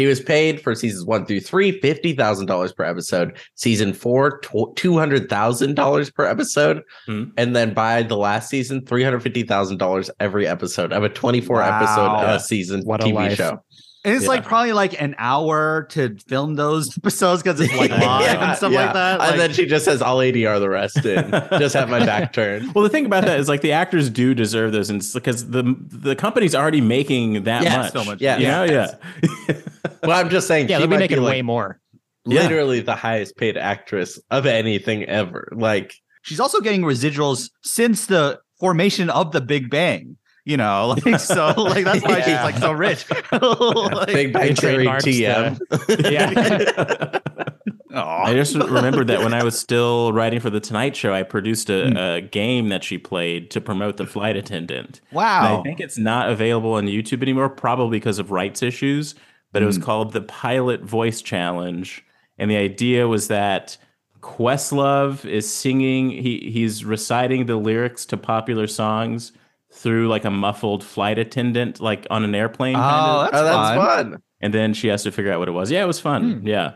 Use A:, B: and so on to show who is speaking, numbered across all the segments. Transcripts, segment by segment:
A: She was paid for seasons one through three, $50,000 per episode. Season four, $200,000 per episode.
B: Hmm.
A: And then by the last season, $350,000 every episode of a 24 episode uh, season
C: What
A: TV show.
D: And it's
A: Yeah.
D: like probably like an hour to film those episodes because it's like live
A: Yeah,
D: and stuff
A: yeah.
D: like that.
A: and then she just says, I'll ADR the rest in. just have my back turned.
B: Well, the thing about that is like the actors do deserve those, and because the the company's already making that
D: Yeah,
B: much.
D: so much.
A: Yeah.
B: You know? yeah.
A: Well, I'm just saying,
C: Yeah,
A: she
C: they'll be making
A: be
C: way
A: like
C: more.
B: Yeah.
A: literally the highest paid actress of anything ever. Like,
D: she's also getting residuals since the formation of the Big Bang. You know, like so, like that's why she's like so rich. Like,
A: Big Bang Theory TM.
C: the- yeah.
D: aw.
B: I just remembered that when I was still writing for the Tonight Show, I produced a, hmm. a game that she played to promote the flight attendant. And
D: wow.
B: I think it's not available on YouTube anymore, probably because of rights issues. But it was hmm. called the Pilot Voice Challenge, and the idea was that Questlove is singing. He he's reciting the lyrics to popular songs through like a muffled flight attendant, like on an airplane. kind
D: Oh,
B: of.
D: that's
A: oh, that's
D: fun.
A: fun.
B: and then she has to figure out what it was. Yeah, it was fun. Yeah.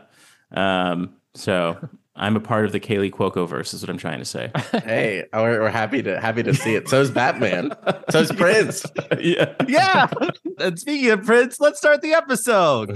B: Um, so I'm a part of the Kaley Cuoco verse, is what I'm trying to say.
A: Hey, we're, we're happy to happy to see it. So is Batman. So is Prince.
B: yeah.
D: Yeah. and speaking of Prince, let's start the episode.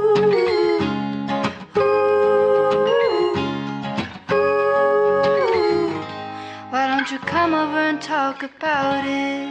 E: come over and talk about it?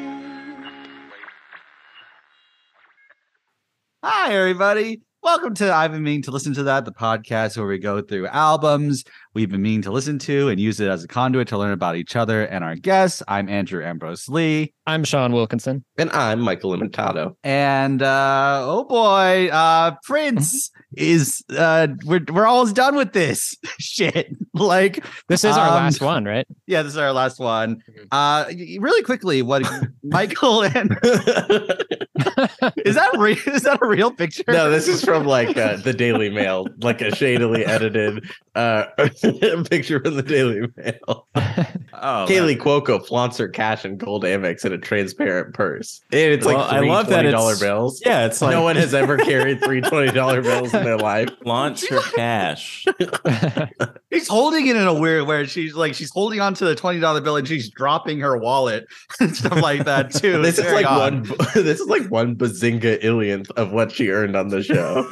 D: Hi, everybody. Welcome to I've been meaning to listen to that, the podcast where we go through albums we've been meaning to listen to and use it as a conduit to learn about each other and our guests. I'm Andrew Ambrose Lee.
C: I'm Sean Wilkinson.
A: and I'm Michael Limentato.
D: And uh oh boy, uh Prince is uh we're we're almost done with this shit. Like
C: This is our
D: Um,
C: last one, right?
D: yeah, this is our last one. Uh really quickly, what Michael and is that re- is that a real picture?
A: no, this is from like uh, the Daily Mail, like a shadily edited uh, picture from the Daily Mail.
D: Oh,
A: Kaley Cuoco flaunts her cash and gold Amex in a transparent purse. And it's
B: Well,
A: like
B: I love that
A: $20
B: it's-
A: bills.
B: Yeah, it's like
A: no one has ever carried three $20 bills in their life.
B: launch her cash.
D: She's holding it in a weird way. she's like she's holding on to the twenty dollar bill and she's dropping her wallet and stuff like that too.
A: This
D: It's
A: is like
D: odd.
A: one. This is like one bazinga illionth of what she earned on the show.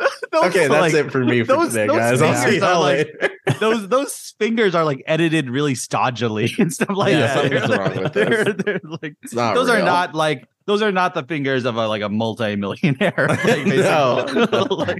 A: Okay, that's
D: like,
A: it for me for
D: those-
A: today,
D: those
A: guys. I'll see y'all
D: like-
A: later.
D: Those those fingers are like edited really stodgily and stuff like
A: Yeah,
D: that.
A: something's
D: They're-
A: wrong with
D: they're, they're like those are not like those are not the fingers of a like a multi-millionaire. like.
A: No.
D: Like-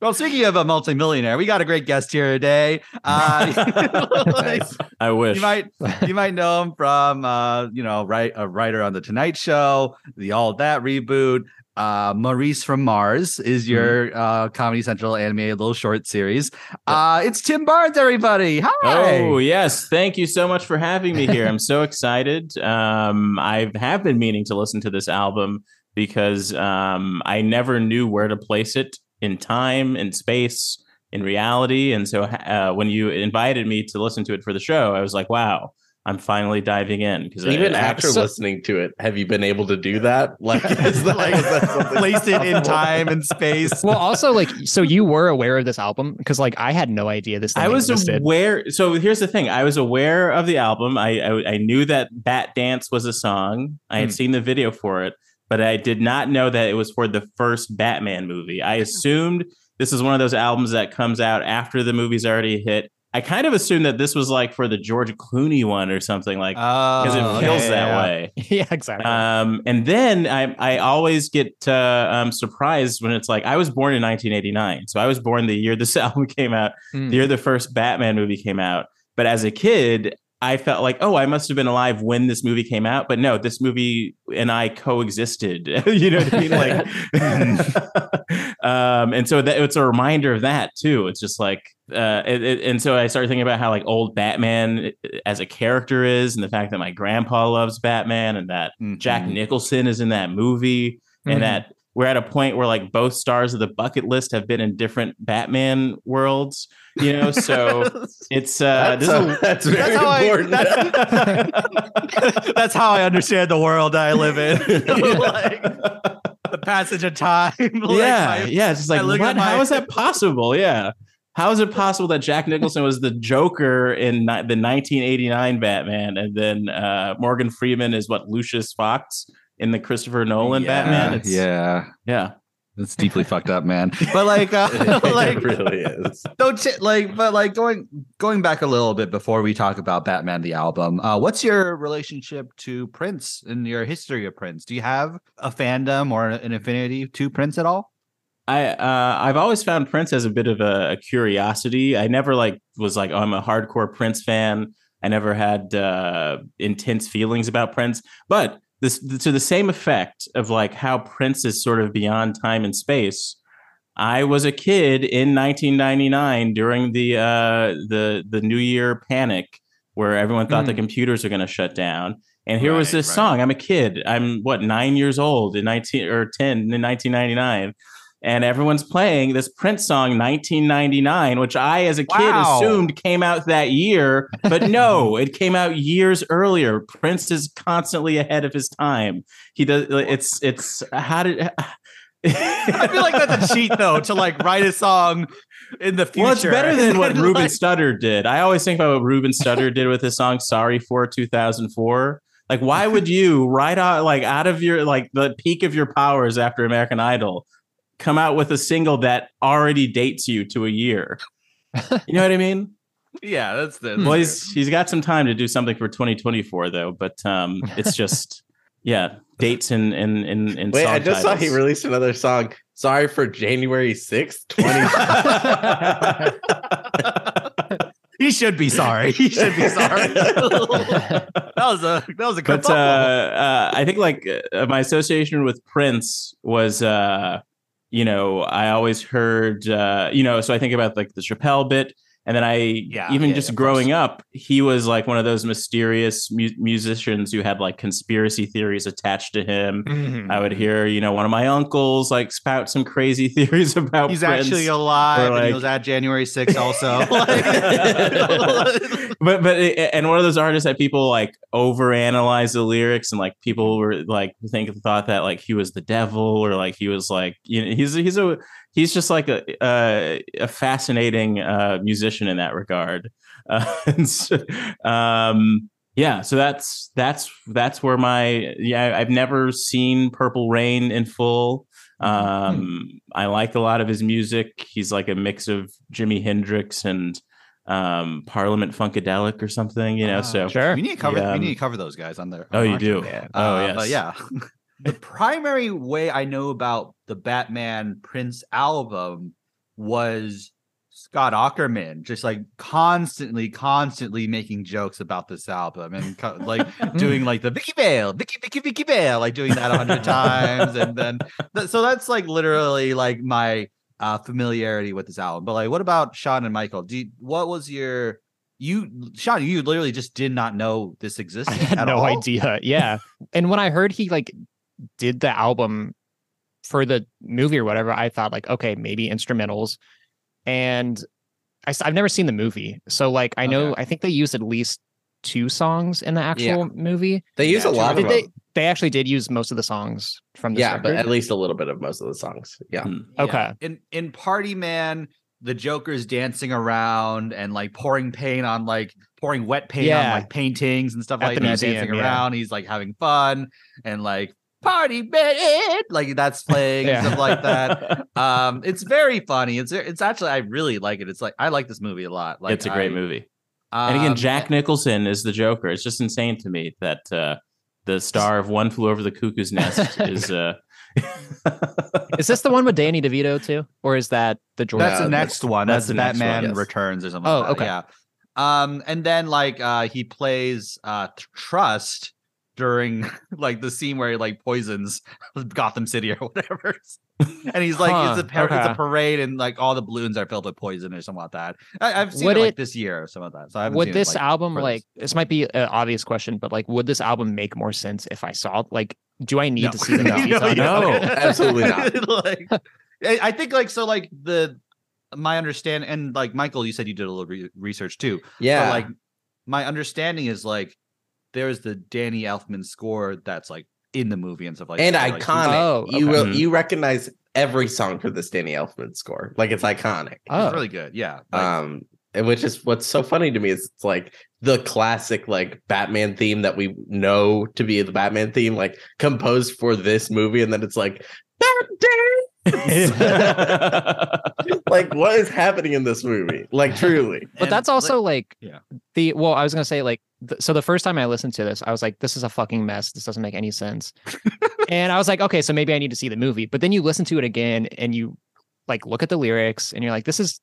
D: well, speaking of a multi-millionaire, we got a great guest here today. Uh, like,
B: I wish.
D: you might you might know him from uh you know right a writer on the Tonight Show, the All That reboot. Uh, Maurice from Mars is your uh Comedy Central anime little short series. Uh, it's Tim Barnes, everybody. Hi.
B: Oh yes, thank you so much for having me here. I'm so excited. Um, I have been meaning to listen to this album because um, I never knew where to place it in time, in space, in reality. And so uh, when you invited me to listen to it for the show, I was like, wow, I'm finally diving in because
A: Even
B: I,
A: after
C: so-
A: listening to it, have you been able to do that? Like, is that,
D: like
A: is that
D: place it in time and space.
C: Well, also like, so you were aware of this album because like I had no idea this. Thing
B: I was
C: existed.
B: aware. So here's the thing: I was aware of the album. I I, I knew that "Bat Dance" was a song. I had
D: Hmm.
B: seen the video for it, but I did not know that it was for the first Batman movie. I assumed this is one of those albums that comes out after the movie's already hit. I kind of assumed that this was like for the George Clooney one or something like because
D: Oh,
B: it feels
D: yeah,
B: that
D: yeah.
B: way.
C: yeah, exactly.
B: Um, and then I I always get uh, um, surprised when it's like I was born in 1989, so I was born the year this album came out,
C: Hmm.
B: the year the first Batman movie came out. But as a kid, I felt like, oh, I must have been alive when this movie came out. But no, this movie and I coexisted. you know what I mean? Like, um, and so that it's a reminder of that too. It's just like, uh, it, it- and so I started thinking about how like old Batman as a character is, and the fact that my grandpa loves Batman, and that Jack
D: Mhm.
B: Nicholson is in that movie, and
C: Mhm.
B: that we're at a point where like both stars of the bucket list have been in different Batman worlds. You know, so it's uh,
A: That's,
B: this is
A: how-
B: a-
A: that's very
D: That's how I-
A: important.
D: That's how I understand the world I live in. like the passage of time. Like,
B: yeah,
D: my-
B: yeah. It's just like,
D: look
B: what?
D: my-
B: How is that possible? Yeah. How is it possible that Jack Nicholson was the Joker in ni- the 1989 Batman, and then uh, Morgan Freeman is what Lucius Fox in the Christopher Nolan
D: yeah,
B: Batman? It's,
D: yeah.
B: yeah.
D: It's deeply fucked up, man. But like, uh, like,
A: it really is.
D: don't ch- like, but like going going back a little bit before we talk about Batman the album. Uh, what's your relationship to Prince and your history of Prince? Do you have a fandom or an affinity to Prince at all?
B: I uh, I've always found Prince as a bit of a, a curiosity. I never like was like oh, I'm a hardcore Prince fan. I never had uh, intense feelings about Prince, but this to the same effect of like how Prince is sort of beyond time and space. I was a kid in 1999 during the uh, the the New Year panic, where everyone thought the
C: Mm.
B: computers are going to shut down. And here was this
D: right.
B: song. I'm a kid. I'm what nine years old in 19 or 10 in 1999 and everyone's playing this Prince song 1999, which I, as a kid,
D: Wow.
B: assumed came out that year, but no, it came out years earlier. Prince is constantly ahead of his time. He does. It's it's how did.
D: I feel like that's a cheat though to like write a song in the future.
B: Well, it's better than what Ruben
D: like,
B: Studdard did. I always think about what Ruben Studdard did with his song "Sorry for 2004." Like, why would you write out like out of your like the peak of your powers after American Idol, come out with a single that already dates you to a year? You know what I mean?
D: yeah, that's the.
B: Well, he's he's got some time to do something for 2024 though, but um, it's just yeah, dates and in in in.
A: Wait,
B: song
A: I just saw he released another song. Sorry for January 6th, 20.
D: he should be sorry. He should be sorry. that was a that was a good.
B: but uh, uh, I think like uh, my association with Prince was, uh, you know, I always heard, uh, you know, so I think about like the Chappelle bit, and then I
D: Yeah,
B: even
D: yeah,
B: just growing up, he was like one of those mysterious mu- musicians who had like conspiracy theories attached to him.
C: Mhm.
B: I would hear, you know, one of my uncles like spout some crazy theories about
D: He's
B: Prince.
D: actually alive,
B: Or,
D: and he was at January 6th also.
B: But but it- and one of those artists that people like overanalyze the lyrics and like people were like think thought that like he was the devil or like he was like you know he's he's a he's just like a a, a fascinating uh musician in that regard uh, so, um yeah so that's that's that's where my yeah i've never seen purple rain in full um i like a lot of his music he's like a mix of jimi hendrix and um parliament funkadelic or something you know
D: Ah,
B: so
C: Sure.
D: we need to cover.
B: Yeah,
D: we need to cover those guys on there.
B: oh you do
D: Yeah.
B: oh
D: Uh,
B: yes
D: yeah. the primary way I know about the Batman Prince album was Scott Aukerman just like constantly, constantly making jokes about this album and co- like doing like the Vicky Vale, Vicky, Vicky, Vicky Vale, like doing that a hundred times. And then, th- so that's like literally like my uh, familiarity with this album. But like, what about Sean and Michael? Do you, what was your, you, Sean, you literally just did not know this existed.
C: I had no
D: all?
C: idea. Yeah. And when I heard he like did the album for the movie or whatever, I thought like, okay, maybe instrumentals. And I, have never seen the movie. So like I know
D: Okay.
C: I think they used at least two songs in the actual movie.
A: They use
D: Yeah,
A: a lot of
C: they
A: them.
C: they actually did use most of the songs from this
A: Yeah, but at least a little bit of most of the songs. Yeah.
B: Hmm.
C: Okay.
D: In in Party Man, the Joker's dancing around and like pouring paint on like pouring wet paint on like paintings and stuff
C: At
D: like that,
C: museum,
D: dancing
C: yeah.
D: around. He's like having fun and like Party Man, like that's playing and
C: Yeah.
D: stuff like that. Um, it's very funny. It's it's actually I really like it. It's like I like this movie a lot. Like
B: it's a great
D: I-
B: movie and again
D: um,
B: jack nicholson is the joker it's just insane to me that uh the star of one flew over the cuckoo's nest is uh
C: Is this the one with Danny DeVito too? Or is that the George?
D: That's the next one.
B: that's
D: That's,
B: the
D: Batman
B: one, yes.
D: Returns or something.
C: Oh,
D: like that,
C: okay.
D: Yeah. Um, and then like uh he plays uh Trust during like the scene where he like poisons Gotham City or whatever. and he's like, it's, a
C: Huh,
D: par- it's a parade, and like all the balloons are filled with poison or something like that. I, I've seen
C: Would
D: it like this year or something like that. So I haven't
C: would
D: seen it,
C: this
D: like,
C: album like this might be an obvious question, but like would this album make more sense if I saw like do I need
D: No.
C: to see the
D: No,
C: movies?
D: no,
C: on
D: no.
A: Absolutely not.
D: like, I I think like so like the my understand and like Michael, you said you did a little re- research too.
A: Yeah.
D: But like my understanding is like there's the Danny Elfman score that's like in the movie and stuff like
A: and
D: that. Like,
A: iconic.
C: Oh,
A: You
C: okay.
A: will
B: Mhm.
A: you recognize every song for this Danny Elfman score. Like it's iconic.
C: Oh.
D: It's really good. Yeah. Like,
A: um and which is what's so funny to me is it's like the classic like batman theme that we know to be the batman theme like composed for this movie and then it's like Batman! like what is happening in this movie like truly
C: But
D: and,
C: that's also like
D: yeah.
C: the well, I was gonna say like th- so the first time I listened to this, I was like, this is a fucking mess. This doesn't make any sense. and I was like, okay, so maybe I need to see the movie. But then you listen to it again and you like look at the lyrics and you're like, this is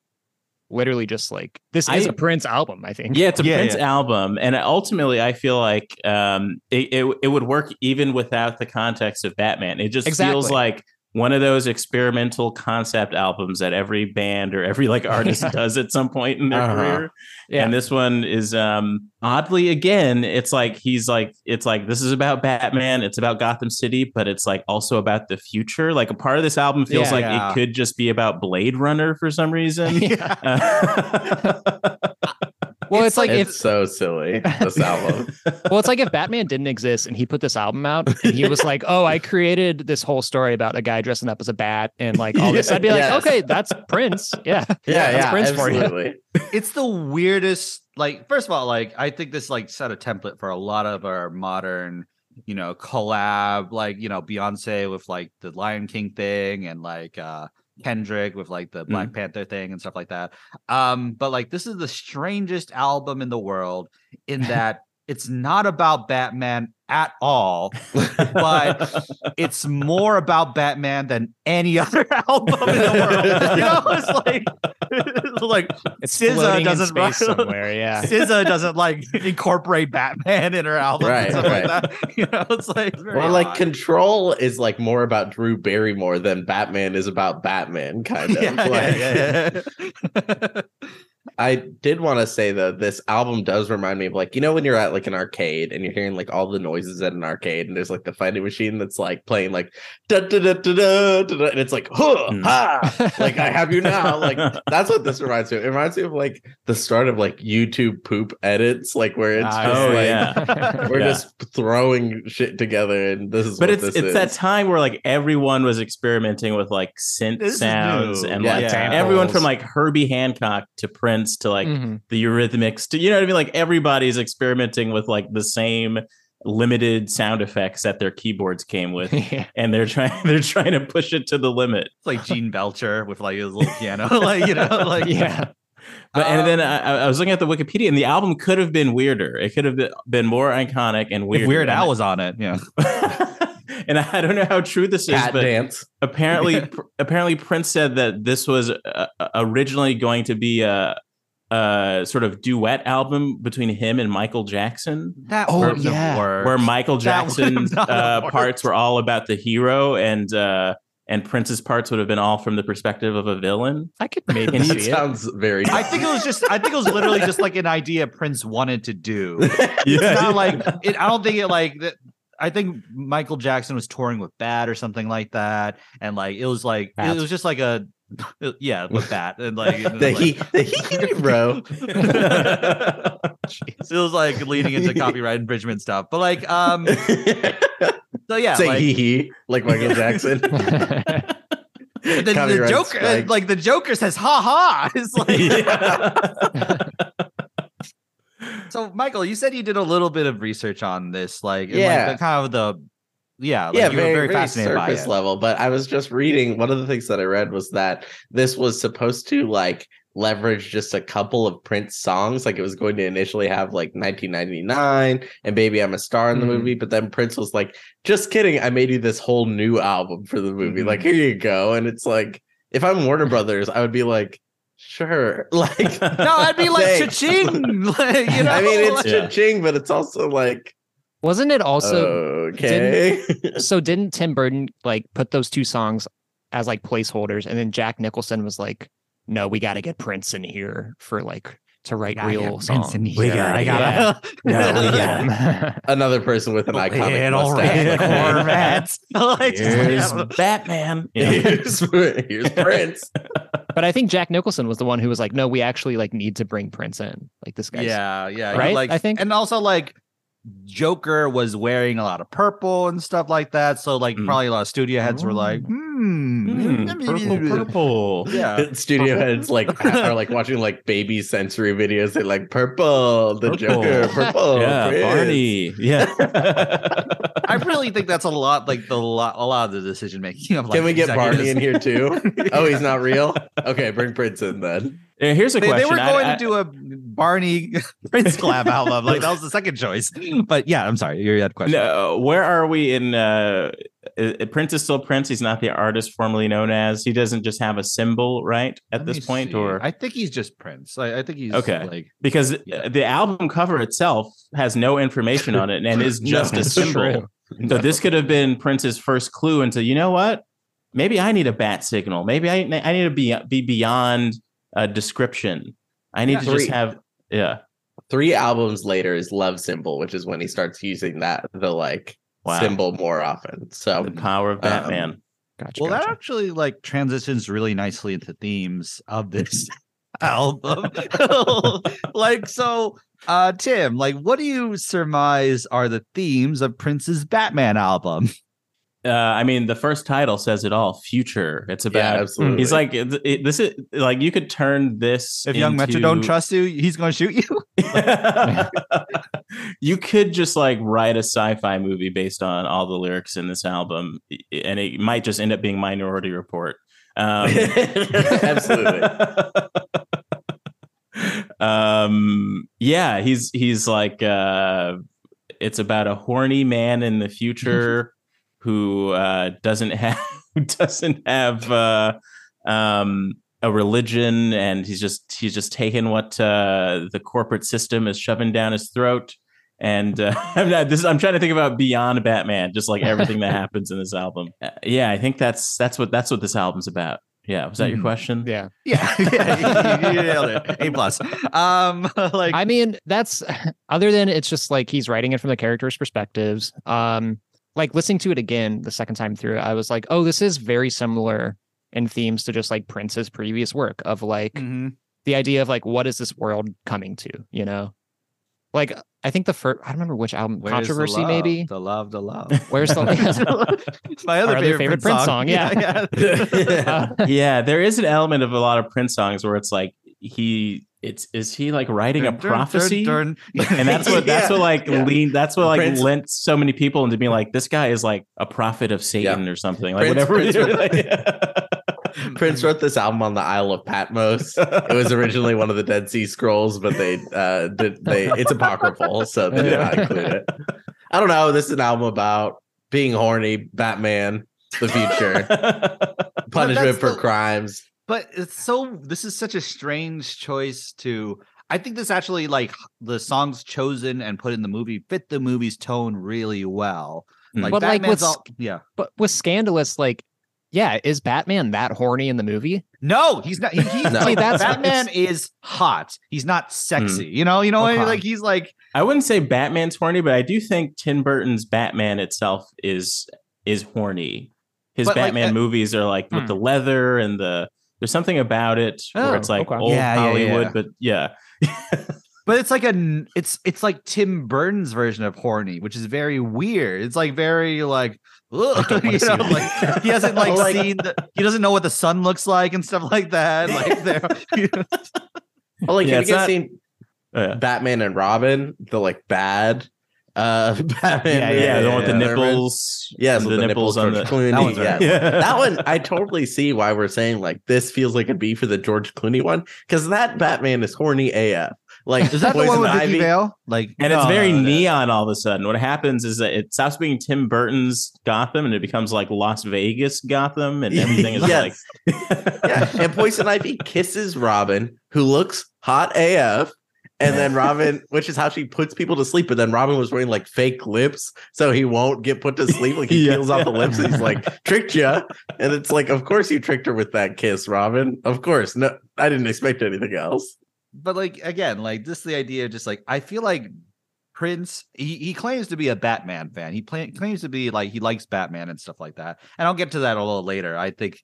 C: literally just like this is
B: I-
C: a Prince album, I think.
B: Yeah, it's a
D: Yeah,
B: Prince
D: yeah.
B: album, and ultimately, I feel like um, it, it it would work even without the context of Batman. It just feels like one of those experimental concept albums that every band or every like artist
C: Yeah.
B: does at some point in their
A: Uh-huh.
B: career.
C: Yeah.
B: And this one is um oddly again, it's like he's like it's like this is about Batman, it's about Gotham City, but it's like also about the future. Like a part of this album feels
C: Yeah.
B: like
D: Yeah.
B: it could just be about Blade Runner for some reason.
D: yeah.
B: Uh,
C: well, it's, like
A: it's
C: if
A: so silly this album
C: well, it's like if Batman didn't exist and he put this album out and he was like, "Oh, I created this whole story about a guy dressing up as a bat and like all this," I'd be like,
A: Yes.
C: "Okay, that's Prince." Yeah,
A: yeah
C: that's
A: yeah
C: Prince for you.
A: absolutely
D: it's the weirdest like first of all like i think this like set a template for a lot of our modern you know collab like you know beyonce with like the lion king thing and like uh kendrick with like the black panther thing and stuff like that. Um but like this is the strangest album in the world in that it's not about batman at all but it's more about batman than any other album in the world you know it's like it's like
C: it's
D: SZA doesn't
C: space
D: run-
C: somewhere. Yeah,
D: SZA doesn't like incorporate Batman in her album
A: Right,
D: and stuff
A: right.
D: like that. You know, it's like very
A: or like control is like more about drew barrymore than batman is about batman kind of
D: yeah,
A: like,
D: yeah, yeah.
A: I did want to say though, this album does remind me of like, you know, when you're at like an arcade and you're hearing like all the noises at an arcade, and there's like the fighting machine that's like playing like da da da da da, da, da and it's like huh,
B: Mm.
A: ha, like I have you now. Like that's what this reminds me of. It reminds me of like the start of like YouTube poop edits, like where it's
D: Ah,
A: just
B: oh,
A: like
B: yeah.
A: we're
B: Yeah.
A: just throwing shit together, and this is
B: but
A: what
B: it's
A: this
B: it's
A: is.
B: that time where like everyone was experimenting with like synth
D: This
B: sounds and
A: Yeah,
B: like
D: samples.
B: everyone from like Herbie Hancock to Prince to like
C: Mhm.
B: the Eurythmics to you know what I mean like everybody's experimenting with like the same limited sound effects that their keyboards came with
C: Yeah.
B: and they're trying they're trying to push it to the limit
D: It's like Gene Belcher with like his little piano, like you know, like
C: yeah.
B: but and then
D: Um,
B: I, I was looking at the Wikipedia and the album could have been weirder it could have been, been more iconic and
D: If
B: weirder
D: Weird
B: And-
D: Al was on it, yeah.
B: And I don't know how true this is but
A: dance.
B: apparently pr- apparently prince said that this was uh, originally going to be a, a sort of duet album between him and michael jackson
D: That
C: Oh,
D: wouldn't
C: yeah.
D: worked.
B: where michael
D: That
B: jackson's uh, parts were all about the hero and uh and prince's parts would have been all from the perspective of a villain
C: I could maybe
B: And
C: see
A: That
C: it.
A: sounds very.
D: I think it was just I think it was literally just like an idea Prince wanted to do.
B: yeah,
D: It's not like it, I don't think it like that. I think Michael Jackson was touring with Bad or something like that, and like it was like
C: Bat.
D: it was just like a yeah with Bat and like,
A: the
D: like-
A: he, the he, bro.
D: it was like leading into copyright infringement stuff. But like um so yeah
A: Say
D: like,
A: he hee, like Michael Jackson.
D: then the Joker like the Joker says ha ha. It's like so Michael, you said you did a little bit of research on this, like and, like, the kind of the yeah, like
A: yeah,
D: you were
A: very,
D: very,
A: very
D: fascinated by
A: surface
D: it.
A: level. But I was just reading. One of the things that I read was that this was supposed to like leverage just a couple of Prince songs. Like it was going to initially have like 1999 and "Baby I'm a Star" in the
C: Mhm.
A: movie, but then Prince was like, "Just kidding, I made you this whole new album for the movie.
D: Mhm.
A: Like here you go." And it's like, if I'm Warner Brothers, I would be like. Sure. Like
D: No, I'd be like
A: Say-
D: cha-ching. Like, you know,
A: I mean, it's
D: like-
B: Yeah.
A: cha-ching, but it's also like
C: Wasn't it also
A: okay.
C: so didn't Tim Burton like put those two songs as like placeholders and then Jack Nicholson was like, No, we gotta get Prince in here for like to write
D: Gotta
C: real
D: get Prince
C: songs.
D: in
B: We gotta
D: I
B: get-
D: gotta.
B: No, we got
A: Another person with an iconic
D: Little
A: mustache.
D: red
A: like me.
D: Corvettes. Like, just-
B: Here's Batman. You know?
A: here's, here's Prince.
C: But I think Jack Nicholson was the one who was like, No, we actually like need to bring Prince in. Like this guy.
D: yeah, yeah,
C: Right?
D: Like,
C: I think-
D: and also like Joker was wearing a lot of purple and stuff like that. So like
B: Mm.
D: probably a lot of studio heads were like, hmm,
B: Mm, purple, purple.
D: yeah.
A: Studio heads like are like watching like baby sensory videos. They're like purple, the Joker, purple.
B: yeah,
A: Prince."
B: Barney. Yeah.
D: I really think that's a lot like the lot a lot of the decision making. of,
A: Can we get Barney in here too? Oh, he's not real. Okay, bring Prince in then.
B: Here's a
D: They, they
B: question.
D: were
B: I-
D: going
B: I-
D: to do a Barney Prince collab album. Like that was the second choice. But yeah, I'm sorry. You had a question.
B: No, where are we in uh, Uh, uh, Prince is still Prince. He's not the artist formerly known as. He doesn't just have a symbol, right? At
D: Let
B: this point,
D: see.
B: or
D: I think he's just Prince. I, I think he's
B: Okay.
D: Like
B: because
D: Yeah.
B: the album cover itself has no information on it and is just
A: No,
B: a
A: it's
B: symbol. So this could have been Prince's first clue into you know what? Maybe I need a bat signal. Maybe I I need to be be beyond a description. I need
D: Yeah.
B: to just have yeah.
A: Three albums later is Love Symbol, which is when he starts using that the like
B: Wow.
A: symbol more often. So
B: The power of Batman.
C: Gotcha.
D: well, that actually like transitions really nicely into themes of this album. like so, uh Tim, like what do you surmise are the themes of Prince's Batman album?
B: Uh, I mean, the first title says it all. Future. It's
A: yeah,
B: about.
A: absolutely.
B: He's like it, it- this is like you could turn this.
D: If young Metro don't trust you, he's going to shoot you.
B: you could just like write a sci-fi movie based on all the lyrics in this album, and it might just end up being Minority Report. Um,
A: Absolutely.
B: um, yeah, he's he's like uh, it's about a horny man in the future who uh, doesn't have who doesn't have uh, um, a religion, and he's just he's just taken what uh, the corporate system is shoving down his throat. And uh, I'm not. This, I'm trying to think about beyond Batman, just like everything that happens in this album. Uh, yeah, I think that's that's what that's what this album's about. Yeah, was that your
D: Mhm.
B: question?
C: yeah.
D: yeah, yeah, you nailed it. A plus. Um, like
C: I mean, that's other than it's just like he's writing it from the characters' perspectives. Um, like listening to it again the second time through, I was like, oh, this is very similar in themes to just like Prince's previous work of like
D: Mhm.
C: the idea of like what is this world coming to, you know? Like I think the first I don't remember which album
D: Where's
C: controversy
D: love?
C: maybe.
D: the love, the love.
C: Where's the
D: it's my other favorite,
C: favorite
D: Prince,
C: Prince
D: song.
C: song, yeah.
D: yeah.
C: Uh,
B: yeah, there is an element of a lot of Prince songs where it's like he it's is he like writing a
D: Dun, dun,
B: prophecy?
D: dun, dun.
B: And that's what that's
A: Yeah.
B: what like
A: Yeah.
B: lean that's what like
A: Prince-
B: lent so many people into being like this guy is like a prophet of Satan or something. Like
A: Prince-
B: whatever.
A: Prince- Prince wrote this album on the Isle of Patmos. It was originally one of the Dead Sea Scrolls, but they uh did they it's apocryphal, so they did not include it. I don't know. This is an album about being horny, Batman, the future, punishment for
D: the-
A: crimes.
D: But it's so this is such a strange choice to I think this actually like the songs chosen and put in the movie fit the movie's tone really well.
B: Mm.
D: Like
C: But, like,
D: Batman's
C: what's-
D: all, yeah.
C: but with scandalous, like, yeah, is Batman that horny in the movie?
D: No, he's not. He, he's
A: No.
D: like,
C: See, that's-
D: Batman is hot. He's not sexy. You know. You know.
C: Okay.
D: Like he's like
B: I wouldn't say Batman's horny, but I do think Tim Burton's Batman itself is is horny. His
D: But, like,
B: Batman
D: uh,
B: movies are like with
C: Hmm.
B: the leather and the there's something about it where
C: Oh,
B: it's like
C: okay.
B: old
D: Yeah, yeah,
B: Hollywood,
D: yeah.
B: but yeah.
D: But it's like a it's it's like Tim Burton's version of horny, which is very weird. It's like very like, ugh, you know, like he hasn't like, oh,
A: Like-
D: seen the, he doesn't know what the sun looks like and stuff like that. Like there,
A: Oh, like
B: Yeah,
A: have you guys
B: not-
A: seen oh,
B: Yeah.
A: Batman and Robin, the like bad uh Batman?
D: Yeah,
B: Yeah, the
A: movie,
B: one with the nipples.
A: Yes,
B: the,
A: the
B: nipples, on the
A: George Clooney.
D: That one's
A: yeah.
B: yeah.
A: that one I totally see why we're saying like this feels like a B for the George Clooney one because that Batman is horny AF. like
D: Is that the
A: Poison
D: one with Vicky
A: Ivy.
D: Vale? Like,
B: and it's very
D: no, no.
B: neon all of a sudden. What happens is that it stops being Tim Burton's Gotham and it becomes like Las Vegas Gotham, and everything is like,
A: yeah, and Poison Ivy kisses Robin, who looks hot AF. And then Robin, which is how she puts people to sleep, but then Robin was wearing like fake lips, so he won't get put to sleep. Like he
B: Yeah.
A: peels off the lips, and he's like, "Tricked you." And it's like, of course you tricked her with that kiss, Robin. Of course, no, I didn't expect anything else.
D: but like again, like this is the idea of just like I feel like Prince he, he claims to be a Batman fan. He pla- claims to be like he likes Batman and stuff like that. And I'll get to that a little later. I think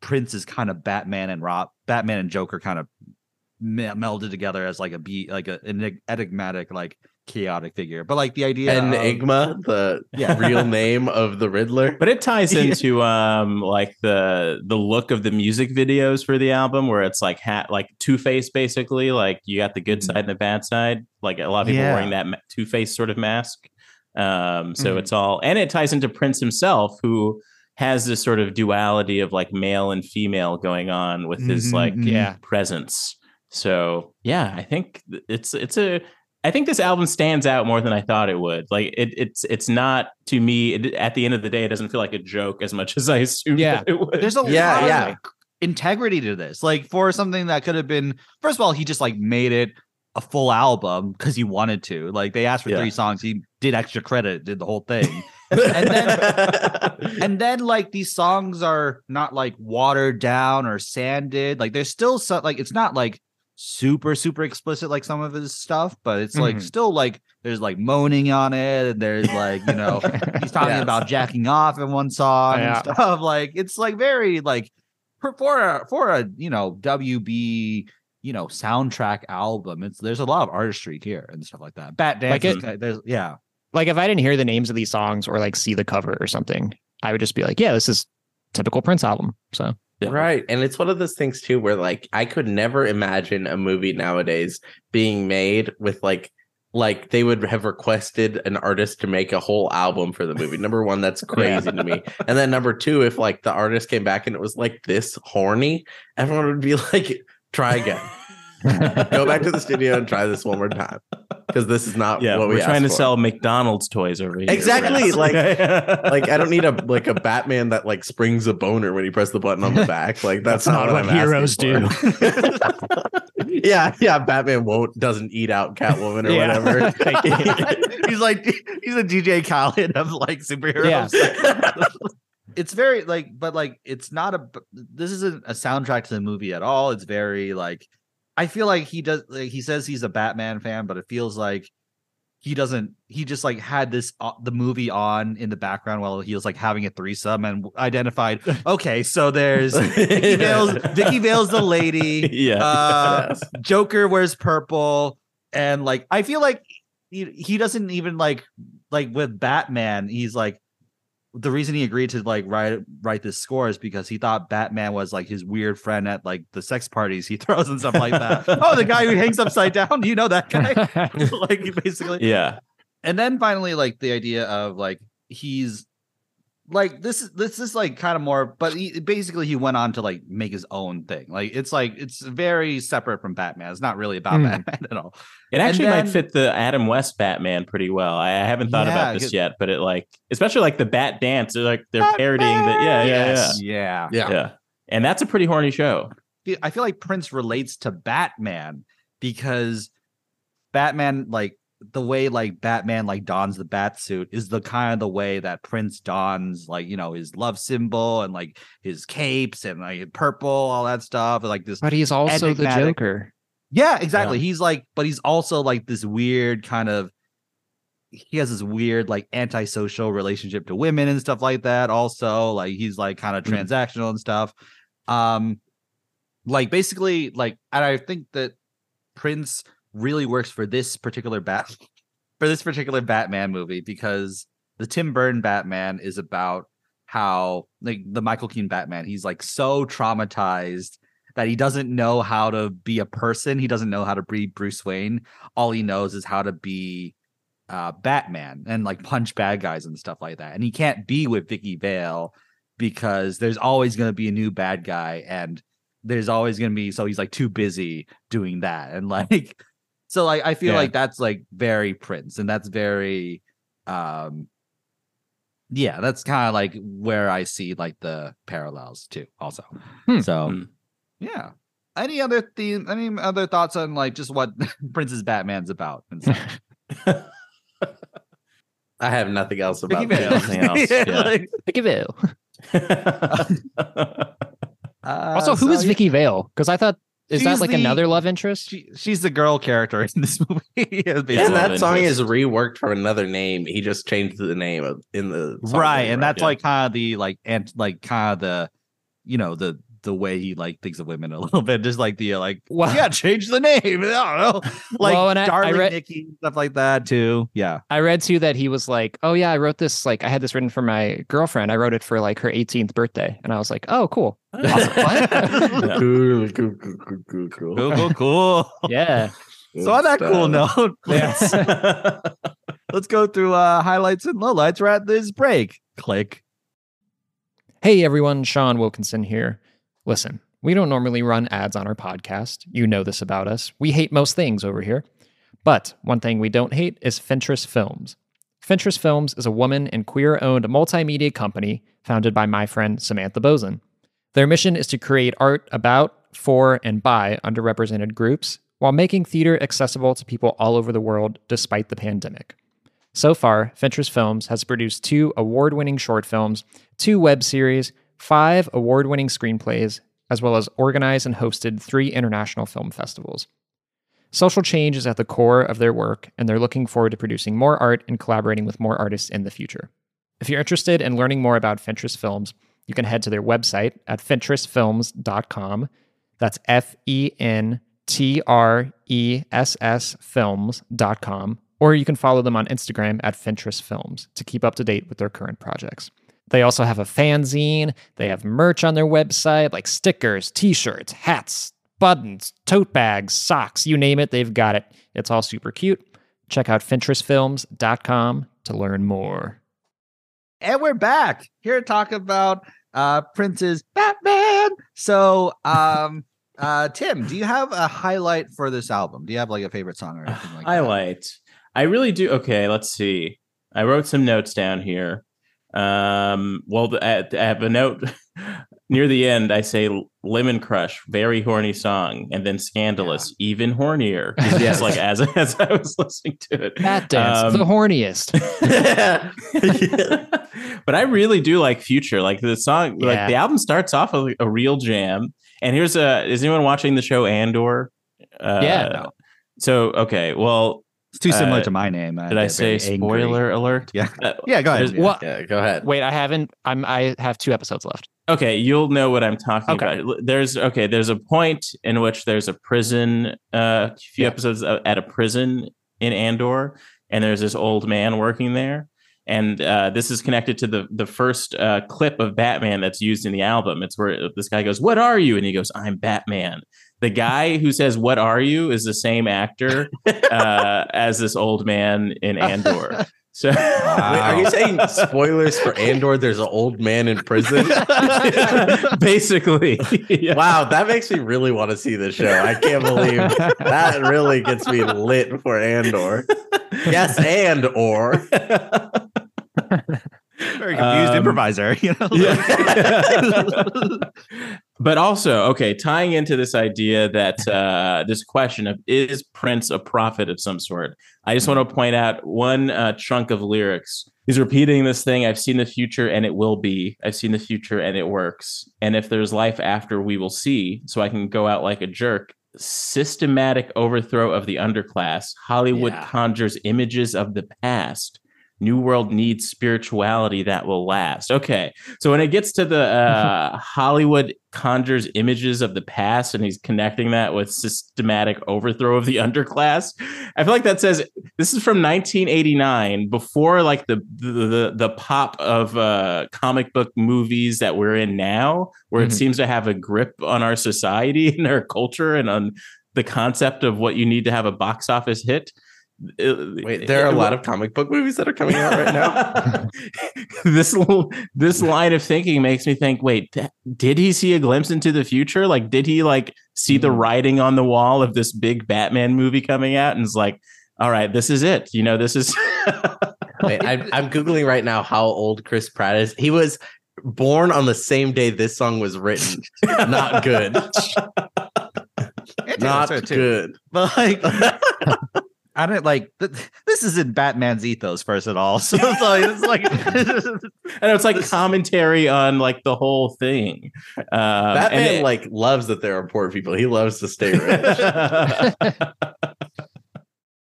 D: Prince is kind of Batman and Rob Batman and Joker kind of me- melded together as like a be like a, an enigmatic like chaotic figure. But like the idea of-
A: Enigma, the
D: Yeah.
A: real name of the Riddler.
B: But it ties into um like the the look of the music videos for the album, where it's like hat like Two Face basically. Like you got the good
D: Mhm.
B: side and the bad side. Like a lot of people
D: Yeah.
B: wearing that Two Face sort of mask. Um, so
C: Mhm.
B: it's all and it ties into Prince himself, who has this sort of duality of like male and female going on with his
D: Mhm,
B: like.
C: Yeah.
B: presence. So yeah, I think it's it's a I think this album stands out more than I thought it would. Like it, it's it's not to me. It, at the end of the day, it doesn't feel like a joke as much as I assumed
C: Yeah.
B: it would.
D: There's a
A: Yeah,
D: lot
A: yeah.
D: of integrity to this. Like for something that could have been, first of all, he just like made it a full album because he wanted to. Like they asked for
B: Yeah.
D: three songs, he did extra credit, did the whole thing. and then and then like these songs are not like watered down or sanded. Like there's still some like it's not like super super explicit like some of his stuff, but it's like
C: Mhm.
D: still like there's like moaning on it, and there's like you know he's talking
A: Yes.
D: about jacking off in one song
C: Yeah.
D: and stuff. Like it's like very like for for a, for a you know WB you know soundtrack album. It's there's a lot of artistry here and stuff like that. Bat
C: Like
D: dance,
C: it-
D: is- there's yeah.
C: like if I didn't hear the names of these songs or like see the cover or something, I would just be like, yeah, this is typical Prince album. So
B: Yeah.
A: Right. And it's one of those things too where like I could never imagine a movie nowadays being made with like like they would have requested an artist to make a whole album for the movie. Number one, that's crazy to me. And then number two, if like the artist came back and it was like this horny, everyone would be like, try again. Go back to the studio and try this one more time. Because this is not
B: yeah,
A: what we
B: we're trying to
A: for.
B: sell McDonald's toys over here.
A: Exactly, like-
B: like
A: like I don't need a like a Batman that like springs a boner when you press the button on the back. Like that's,
C: That's
A: not,
C: not
A: what,
C: what
A: I'm
C: heroes
A: asking for. yeah, yeah. Batman won't doesn't eat out Catwoman or
C: Yeah.
A: whatever.
D: He's like he's a DJ Khaled of like superheroes. Yeah. it's very like, but like it's not a. This isn't a soundtrack to the movie at all. It's very like, I feel like he does. Like he says he's a Batman fan, but it feels like he doesn't. He just like had this uh, the movie on in the background while he was like having a threesome and identified. Okay, so there's Vicky Vale's Vicky Vale's the lady.
B: yeah.
D: Uh, Joker wears purple, and like I feel like he, he doesn't even like like with Batman. He's like the reason he agreed to like write write this score is because he thought Batman was like his weird friend at like the sex parties he throws and stuff like that. oh, the guy who hangs upside down. You know that guy? like basically,
B: yeah.
D: and then finally like the idea of like he's like this is this is like kind of more but he, basically he went on to like make his own thing like it's like it's very separate from batman it's not really about
C: Hmm.
D: batman at all
B: It actually
D: then-
B: might fit the Adam West Batman pretty well. I, I haven't thought
D: Yeah,
B: about this
D: 'cause-
B: yet, but it like, especially like the Bat Dance, they're like they're parodying the yeah, yeah,
C: Yes.
D: yeah
B: yeah,
A: Yeah.
B: yeah, and that's a pretty horny show.
D: I feel like prince relates to batman because batman like the way like batman like dons the bat suit is the kind of the way that prince dons like you know his love symbol and like his capes and like purple all that stuff and, like this
C: but he's also the Joker.
D: Yeah, exactly. He's like, but he's also like this weird kind of. He has this weird like antisocial relationship to women and stuff like that. Also, like he's like kind of
B: Mhm.
D: transactional and stuff. Um, like basically, like, and I think that Prince really works for this particular bat for this particular Batman movie because the Tim Burton Batman is about how like the Michael Keaton Batman. He's like so traumatized that he doesn't know how to be a person. He doesn't know how to be Bruce Wayne. All he knows is how to be uh, Batman and like punch bad guys and stuff like that. And he can't be with Vicky Vale because there's always going to be a new bad guy and there's always going to be so he's like too busy doing that and like So like I feel
B: Yeah.
D: like that's like very Prince, and that's very, um, yeah, that's kind of like where I see like the parallels too. Also,
C: Hmm.
D: so
B: Hmm.
D: yeah. Any other theme? Any other thoughts on like just what Prince's Batman's about? And stuff?
A: I have nothing else about
D: Vicky. Vale.
B: Else,
D: Yeah,
B: yeah.
D: like,
C: Vicky Vale.
D: uh,
C: Also, who
D: so,
C: is Vicky Vale? Because I thought is that like
D: the-
C: another love interest?
D: She, she's the girl character in this movie. Yeah,
A: And that song
B: interest.
A: is reworked from another name. He just changed the name of, in the song
D: right and
A: wrote.
D: that's
B: yeah.
D: like kind of the like and like kind of the you know the the way he like thinks of women a little bit just like the uh, like
C: Wow.
D: yeah change the name i don't know like
C: Well, and I- I
D: darling
C: read-
D: nikki stuff like that too yeah
C: I read too that he was like, "Oh yeah, I wrote this. Like, I had this written for my girlfriend. I wrote it for like her 18th birthday." And I was like, "Oh, cool.
B: Yeah.
A: cool, cool, cool, cool, cool, cool.
D: cool cool cool
C: Yeah,
D: so on that cool note let's, let's go through uh highlights and lowlights we're at this break click
C: Hey everyone, Sean Wilkinson here. Listen, we don't normally run ads on our podcast. You know this about us. We hate most things over here. But one thing we don't hate is Fentress Films. Fentress Films is a woman and queer owned multimedia company founded by my friend Samantha Bozen. Their mission is to create art about, for, and by underrepresented groups while making theater accessible to people all over the world despite the pandemic. So far, Fentress Films has produced two award winning short films, two web series, five award winning screenplays, as well as organized and hosted three international film festivals. Social change is at the core of their work, and they're looking forward to producing more art and collaborating with more artists in the future. If you're interested in learning more about Fentress Films, you can head to their website at fentressfilms.com. That's F E N T R E S S films.com. Or you can follow them on Instagram at Fentress Films to keep up to date with their current projects. They also have a fanzine, they have merch on their website like stickers, t shirts, hats, buttons, tote bags, socks, you name it, they've got it. It's all super cute. Check out fentressfilms.com to learn more.
D: and we're back here to talk about uh prince's batman so um uh tim do you have a highlight for this album do you have like a favorite song or anything like that
B: highlight. I really do. Okay, let's see. I wrote some notes down here. Um, well, I have a note near the end. I say "Lemon Crush," very horny song, and then "Scandalous," even hornier.
A: Yes.
B: like as as I was listening to it.
C: that Dance,
B: Um,
C: the horniest.
B: but I really do like Future. Like the song, like the album starts off with a real jam. And here's a: Is anyone watching the show Andor? Uh,
C: Yeah, no.
B: So okay, well,
D: it's too similar
B: uh,
D: to my name
B: did I say spoiler alert?
D: Yeah.
B: Uh,
D: yeah go ahead
B: There's-
D: yeah.
C: What?
A: Yeah, go ahead.
C: Wait, I haven't. I'm. I have two episodes left.
B: Okay, you'll know what I'm talking
C: Okay.
B: about. There's okay. There's a point in which there's a prison. Uh, a few
C: Yeah.
B: episodes uh, at a prison in Andor, and there's this old man working there. And uh, this is connected to the the first uh, clip of Batman that's used in the album. It's where this guy goes, "What are you?" and he goes, "I'm Batman." The guy who says "What are you?" is the same actor uh, as this old man in Andor. So,
A: Wait, are you saying spoilers for Andor? There's an old man in prison.
B: basically? Yeah.
A: Wow, that makes me really want to see the show. I can't believe that really gets me lit for Andor. Yes, and or.
D: very confused
B: Um,
D: improviser you know
B: Yeah. but also, okay, tying into this idea that uh, this question of is Prince a prophet of some sort? I just want to point out one uh, chunk of lyrics. He's repeating this thing I've seen the future and it will be. I've seen the future and it works. And if there's life after, we will see. So I can go out like a jerk. Systematic overthrow of the underclass. Hollywood
A: Yeah.
B: conjures images of the past. New World needs spirituality that will last. Okay. So when it gets to the uh, Hollywood conjures images of the past and he's connecting that with systematic overthrow of the underclass, I feel like that says this is from 1989 before like the the the, pop of uh, comic book movies that we're in now, where
C: Mhm.
B: it seems to have a grip on our society and our culture and on the concept of what you need to have a box office hit.
A: Wait, there are a lot of comic book movies that are coming out right now.
B: this little this line of thinking makes me think wait did he see a glimpse into the future like did he like see the
D: Hmm.
B: writing on the wall of this big batman movie coming out and it's like all right this is it you know this is
A: Wait, I'm, I'm googling right now how old Chris Pratt is. He was born on the same day this song was written. Not good. Not good.
D: But like, I don't like th- this isn't Batman's ethos first at all. So it's like, it's like
B: I know it's like commentary on like the whole thing um, and
A: Batman
B: it-
A: like loves that there are poor people. He loves to stay rich.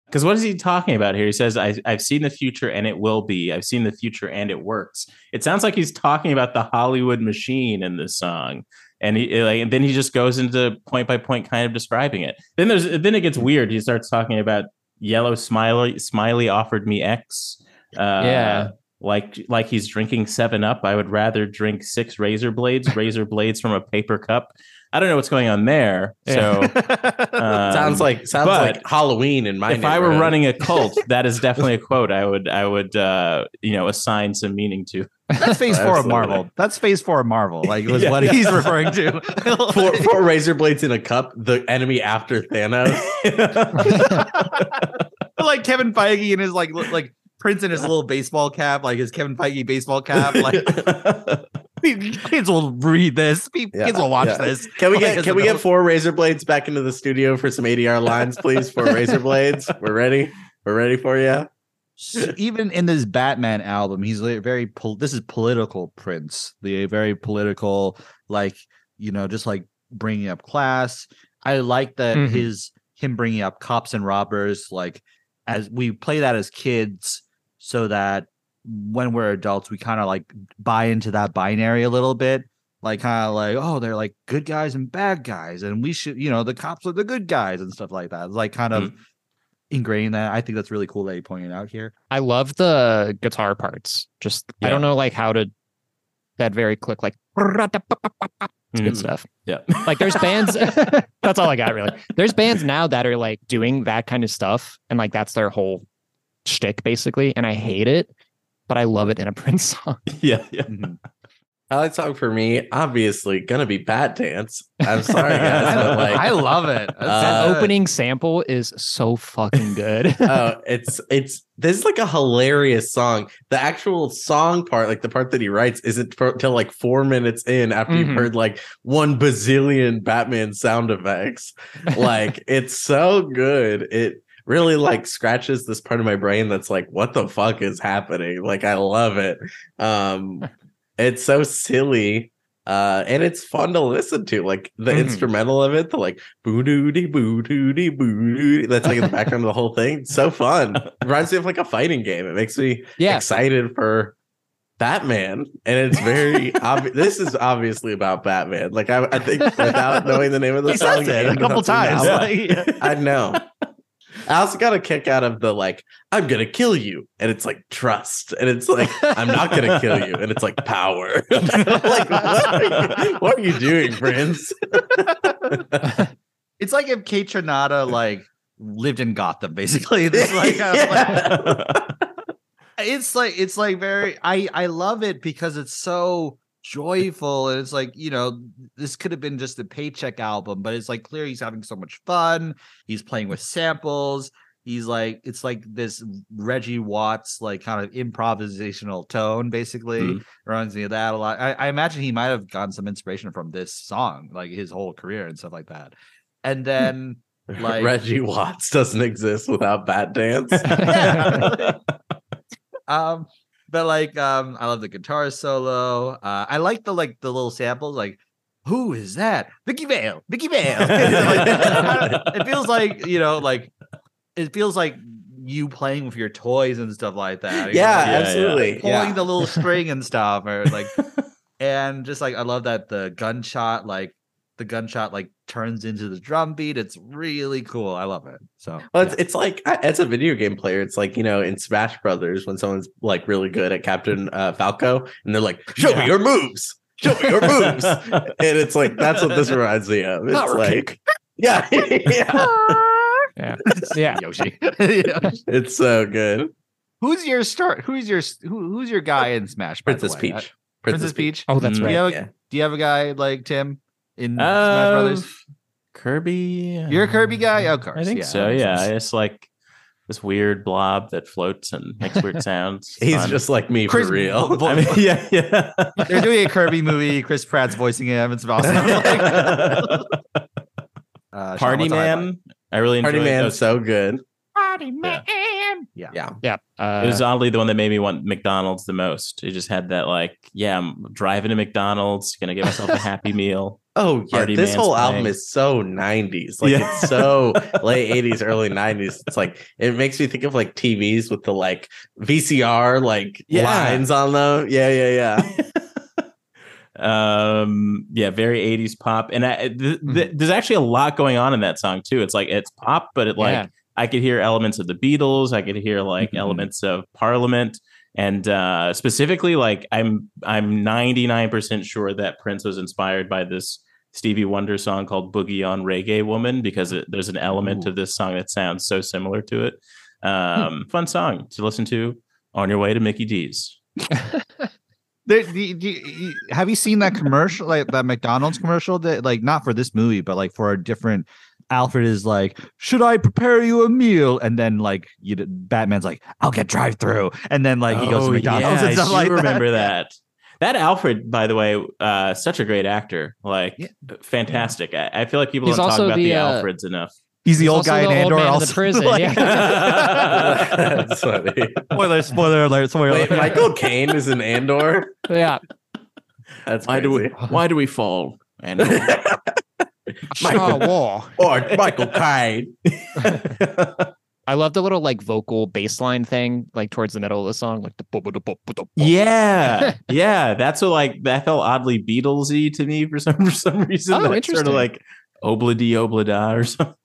B: Because what is he talking about here? He says, I, I've seen the future and it will be. I've seen the future and it works. It sounds like he's talking about the Hollywood machine in this song. And he like, and then he just goes into point by point kind of describing it. Then there's then it gets weird. He starts talking about yellow smiley smiley offered me X. Uh,
C: Yeah.
B: Like like he's drinking seven up. I would rather drink six razor blades, razor blades from a paper cup. I don't know what's going on there. So um,
A: sounds like sounds
B: but
A: like Halloween in my
B: if I were running a cult, that is definitely a quote I would I would uh you know assign some meaning to.
D: That's phase four of Marvel. That's phase four of Marvel. Like was
B: Yeah.
D: what he's referring to.
A: four, four razor blades in a cup, the enemy after Thanos.
D: like Kevin Feige and his like like Prince in his little baseball cap, like his Kevin Feige baseball cap. Like kids will read this. Pe-
A: Yeah,
D: Kids will watch
A: yeah.
D: this.
A: Can we get can we get four razor blades back into the studio for some ADR lines, please? Four razor blades. We're ready. We're ready for you.
D: Even in this Batman album, he's very pol- this is political Prince, the very political, like you know, just like bringing up class. I like that
C: Mhm.
D: his him bringing up cops and robbers, like as we play that as kids, so that when we're adults, we kind of like buy into that binary a little bit. Like kind of like, oh, they're like good guys and bad guys, and we should, you know, the cops are the good guys and stuff like that. It's like kind of ingraining that. I think that's really cool that you pointed out here.
C: I love the guitar parts. Just I don't know like how to that very click like it's good
B: Mhm.
C: stuff.
B: Yeah.
C: Like there's bands that's all I got really. There's bands now that are like doing that kind of stuff and like that's their whole shtick basically. And I hate it, but I love it in a Prince song.
B: yeah, yeah.
D: Mhm.
A: Highlight song for me, obviously, gonna be Bat Dance. I'm sorry, guys, but like,
D: I love it.
A: Uh,
C: that opening sample is so fucking good.
A: oh, it's it's this is like a hilarious song. The actual song part, like the part that he writes, isn't till like four minutes in after you've
C: Mhm.
A: heard like one bazillion Batman sound effects. Like it's so good. It really like scratches this part of my brain that's like, what the fuck is happening? Like I love it. Um it's so silly. Uh, and it's fun to listen to, like the
C: Mhm.
A: instrumental of it, the like boo doo dee boo doo dee boo doo. That's like in the background of the whole thing. It's so fun. Reminds me of like a fighting game. It makes me
C: yeah.
A: excited for Batman, and it's very obvious. This is obviously about Batman. Like I, I think without knowing the name of the
D: He
A: song,
D: it a couple times.
A: the
D: Like,
A: I know. I also got a kick out of the like, I'm gonna kill you, and it's like trust, and it's like I'm not gonna kill you, and it's like power. like what are, you, what are you doing, Prince?
D: it's like if Kaytranada like lived in Gotham, basically. It's like, like- it's like it's like very I I love it because it's so joyful and it's like you know this could have been just a paycheck album but it's like clear he's having so much fun he's playing with samples he's like it's like this reggie watts like kind of improvisational tone basically
B: Mhm.
D: reminds me of that a lot I, I imagine he might have gotten some inspiration from this song like his whole career and stuff like that and then Like-
A: Reggie Watts doesn't exist without Bat Dance.
D: um but like um i love the guitar solo uh i like the like the little samples like who is that vicki vale vicki vale Like, it feels like you know like it feels like you playing with your toys and stuff like that you know,
A: yeah,
D: like,
B: yeah.
A: absolutely.
D: pulling
A: Yeah.
D: the little string and stuff or like and just like i love that the gunshot like the gunshot like turns into the drum beat it's really cool i love it so
A: Well, it's, it's like as a video game player, it's like you know in Smash Brothers when someone's like really good at Captain uh, Falco, and they're like, "Show me your moves, show me your moves," and it's like that's what this reminds me of. It's
C: Power
A: like,
C: kick.
A: yeah, yeah.
C: Yeah. Yeah.
D: Yoshi.
A: It's so good.
D: Who's your start? Who's your who, who's your guy in Smash? by the
A: Princess
D: way? Uh,
A: Peach.
D: Princess Peach.
C: Oh, that's
B: Mm.
D: Do
C: right.
D: you, have,
A: Yeah.
D: do you have a guy like Tim in Smash Brothers?
B: Uh, Kirby.
D: You're a Kirby guy? Of course.
B: I think
D: yeah,
B: so. Yeah,
D: sense.
B: it's like this weird blob that floats and makes weird sounds.
A: He's
B: fun.
A: just like me
D: Chris-
A: for real.
D: vo-
B: I mean, yeah, yeah.
D: They're doing a Kirby movie. Chris Pratt's voicing him. It's awesome. Like, uh,
B: Party
D: what's a highlight?
B: Man. I really enjoyed
A: Party Man,
B: those.
A: so good.
D: Party Man. Yeah.
A: Yeah.
C: Yeah. Uh,
B: It was oddly the one that made me want McDonald's the most. It just had that like, yeah, I'm driving to McDonald's, gonna get myself a Happy Meal.
A: Oh yeah,
B: Party
A: this
B: Man's
A: whole album is so 90s. Like
B: Yeah.
A: it's so late 80s, early 90s. It's like it makes me think of like TVs with the like VCR like
B: Yeah.
A: lines on them. Yeah, yeah, yeah.
B: um, yeah, very 80s pop, and I, th- th- there's actually a lot going on in that song too. It's like it's pop, but it like
C: Yeah.
B: I could hear elements of the Beatles. I could hear like
D: Mhm.
B: elements of Parliament, and uh, specifically, like I'm I'm 99% sure that Prince was inspired by this Stevie Wonder song called "Boogie on Reggae Woman" because it, there's an element
D: Ooh.
B: of this song that sounds so similar to it. Um, Fun song to listen to on your way to Mickey D's.
D: There, do, do, have you seen that commercial, like that McDonald's commercial? That like not for this movie, but like for a different. Alfred is like, "Should I prepare you a meal?" And then like, you, Batman's like, "I'll get drive through," and then like he goes to
B: Oh,
D: McDonald's
B: yeah,
D: and stuff
B: I
D: like
B: do
D: that.
B: remember that. That Alfred, by the way, uh, such a great actor. Like,
D: Yeah.
B: fantastic. I, I feel like people
C: He's
B: don't talk about the,
C: the, uh,
B: Alfreds enough.
D: He's the
C: He's
D: old
C: also
D: guy in
C: the old
D: Andor.
C: man in the
D: also,
C: prison,
D: like-
C: yeah.
A: That's funny.
D: spoiler, spoiler alert, spoiler
A: Wait,
D: alert.
A: Michael Caine is in Andor.
C: yeah.
A: That's
B: Why do we? Why do we fall? And
C: Star War.
A: or Michael Caine.
C: I love the little like vocal bass line thing, like towards the middle of the song, like the
B: yeah, yeah, that's what like that felt oddly Beatlesy to me for some for some reason.
C: Oh,
B: That Sort of like obladi oblada or something.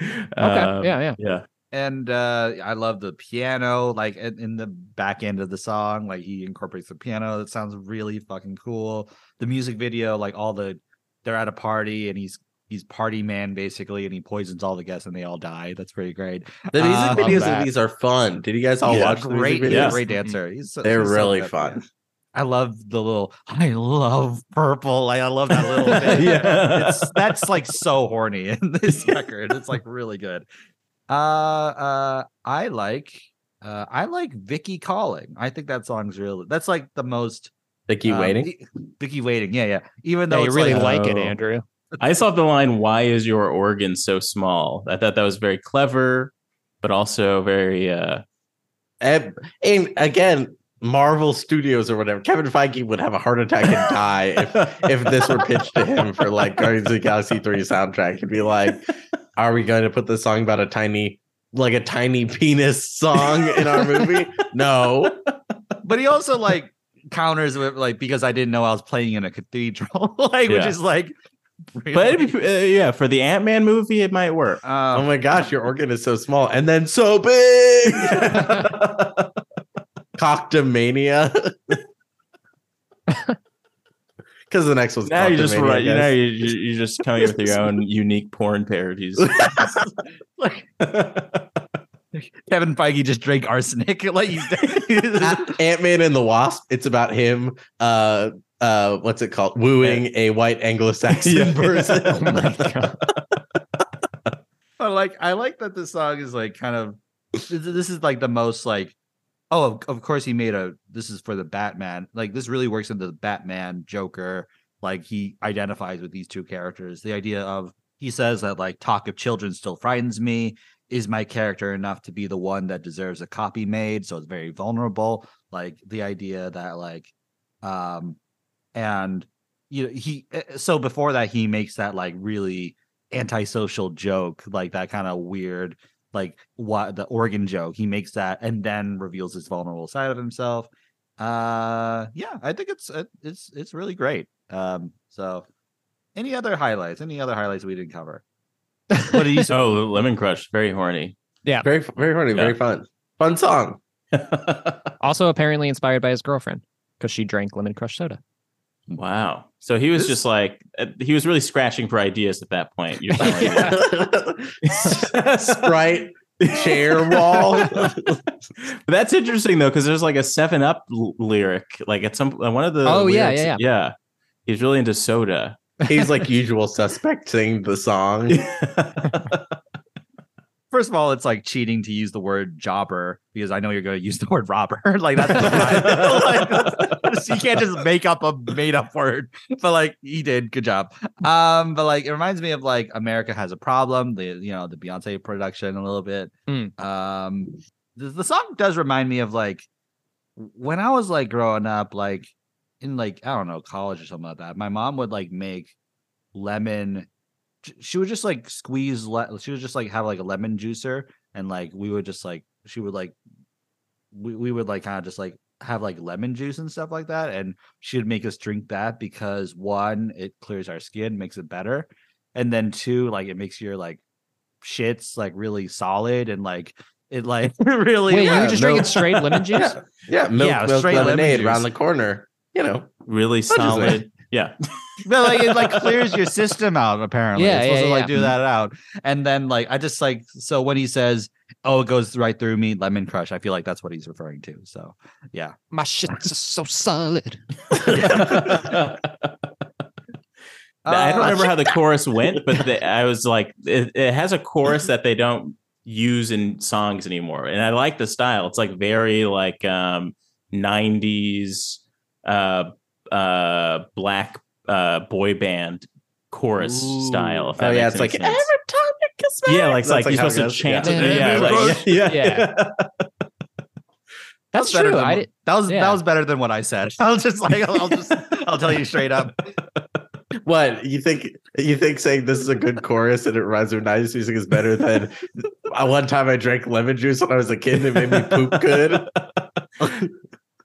C: Okay.
B: Um,
C: yeah, yeah.
B: yeah.
D: and uh I love the piano, like in, in the back end of the song, like he incorporates the piano. That sounds really fucking cool. The music video, like all the they're at a party and he's he's party man basically, and he poisons all the guests and they all die. That's pretty great.
A: The music
D: Uh,
A: videos of these are fun. Did you guys all
D: a
A: watch the
D: great,
A: music
D: a
A: videos?
B: Yeah.
D: great dancer. He's so,
A: They're
D: he's
A: really
D: good,
A: fun.
D: yeah. I love the little. I love purple. Like, I love that little. bit.
B: Yeah.
D: it's that's like so horny in this record. It's like really good. Uh, uh, I like. Uh, I like Vicki calling. I think that song's really. That's like the most.
A: Vicki
D: um,
A: waiting.
D: Vicki waiting. Yeah, yeah. Even
C: Yeah,
D: though
C: you
D: it's
C: really
D: like,
C: like it,
B: Oh.
C: Andrew.
B: I saw the line, "Why is your organ so small?" I thought that was very clever, but also very. uh
A: And, and again, Marvel Studios or whatever. Kevin Feige would have a heart attack and die if if this were pitched to him for like Guardians of the Galaxy 3 soundtrack. He'd be like, Are we going to put this song about a tiny like a tiny penis song in our movie? No.
D: but he also like counters with like because I didn't know I was playing in a cathedral, like which is like.
B: But it'd be, uh, yeah, for the Ant Man movie, it might work.
A: Oh
D: um,
A: my gosh, your organ is so small and then so big. Coctomania. Because the next one's
B: now you're just right. You know, you're, you're you're just coming up with your own unique porn parodies.
D: like Kevin Feige just drank arsenic. Like he's
A: Ant Man and the Wasp. It's about him. Uh, uh, what's it called? Wooing a white Anglo-Saxon
B: Yeah.
A: person.
C: Oh my God.
D: I like I like that this song is like kind of this, this is like the most like oh of, of course he made a this is for the Batman like this really works into the Batman Joker like he identifies with these two characters the idea of he says that like talk of children still frightens me is my character enough to be the one that deserves a copy made so it's very vulnerable like the idea that like um and you know he eh, so before that he makes that like really antisocial joke like that kind of weird like what the organ joke. He makes that and then reveals his vulnerable side of himself. Uh yeah i think it's it's it's really great. Um so any other highlights? Any other highlights we didn't cover what do you say
B: oh, Lemon Crush, very horny.
A: Yeah, very, very funny, very fun, fun song.
C: Also, apparently inspired by his girlfriend because she drank lemon crush soda.
B: Wow. So he was
D: This-
B: just like uh, he was really scratching for ideas at that point. You're.
A: Sprite chair wall.
B: But that's interesting though, because there's like a Seven Up l- lyric, like at some uh, one of the.
C: Oh, yeah,
B: lyrics-
C: yeah,
B: yeah. He's really into soda.
A: He's like usual suspect singing the song.
D: First of all, it's like cheating to use the word jobber because I know you're going to use the word robber. like that's like, that's- you can't just make up a made up word. But like he did, good job. Um, but like it reminds me of like America has a problem. The you know the Beyonce production a little bit.
C: Mm.
D: Um, the, the song does remind me of like when I was like growing up, like in like I don't know college or something like that. My mom would like make lemon she would just like squeeze le- she would just like have like a lemon juicer and like we would just like she would like we, we would like kind of just like have like lemon juice and stuff like that and she would make us drink that because one it clears our skin makes it better and then two like it makes your like shits like really solid and like it like really
C: Wait, you
A: yeah,
C: were just
A: no-
C: drinking straight lemon juice?
A: Yeah, yeah, milk,
D: Yeah,
A: milk
D: straight
A: lemonade
D: juice.
A: around the corner. You know,
B: really
A: What is it?
B: solid. Yeah.
D: but like it like clears your system out apparently
C: Yeah,
D: it's supposed
C: yeah,
D: to like
C: yeah.
D: do that out and then like i just like so when he says oh it goes right through me lemon crush i feel like that's what he's referring to so yeah
C: My shit's so solid.
B: I don't
D: Uh,
B: remember how the chorus went, but the, I was like, it, it has a chorus that they don't use in songs anymore, and I like the style. It's like very like um, '90s uh, uh, black uh, boy band chorus
D: Ooh.
B: style.
A: Oh yeah, it's like
B: any
A: every time you kiss me.
B: yeah, like, it's
A: That's
B: like, you're
A: how
B: supposed to chant
A: goes.
B: it.
D: Yeah.
B: Yeah, like, yeah,
C: Yeah. That's
D: better
C: true.
D: than
C: I
D: that was that was better than what i said i'll just like i'll, I'll just i'll tell you straight up
A: What you think? You think saying this is a good chorus and it reminds me of '90s music is better than uh, one time I drank lemon juice when I was a kid and it made me poop good.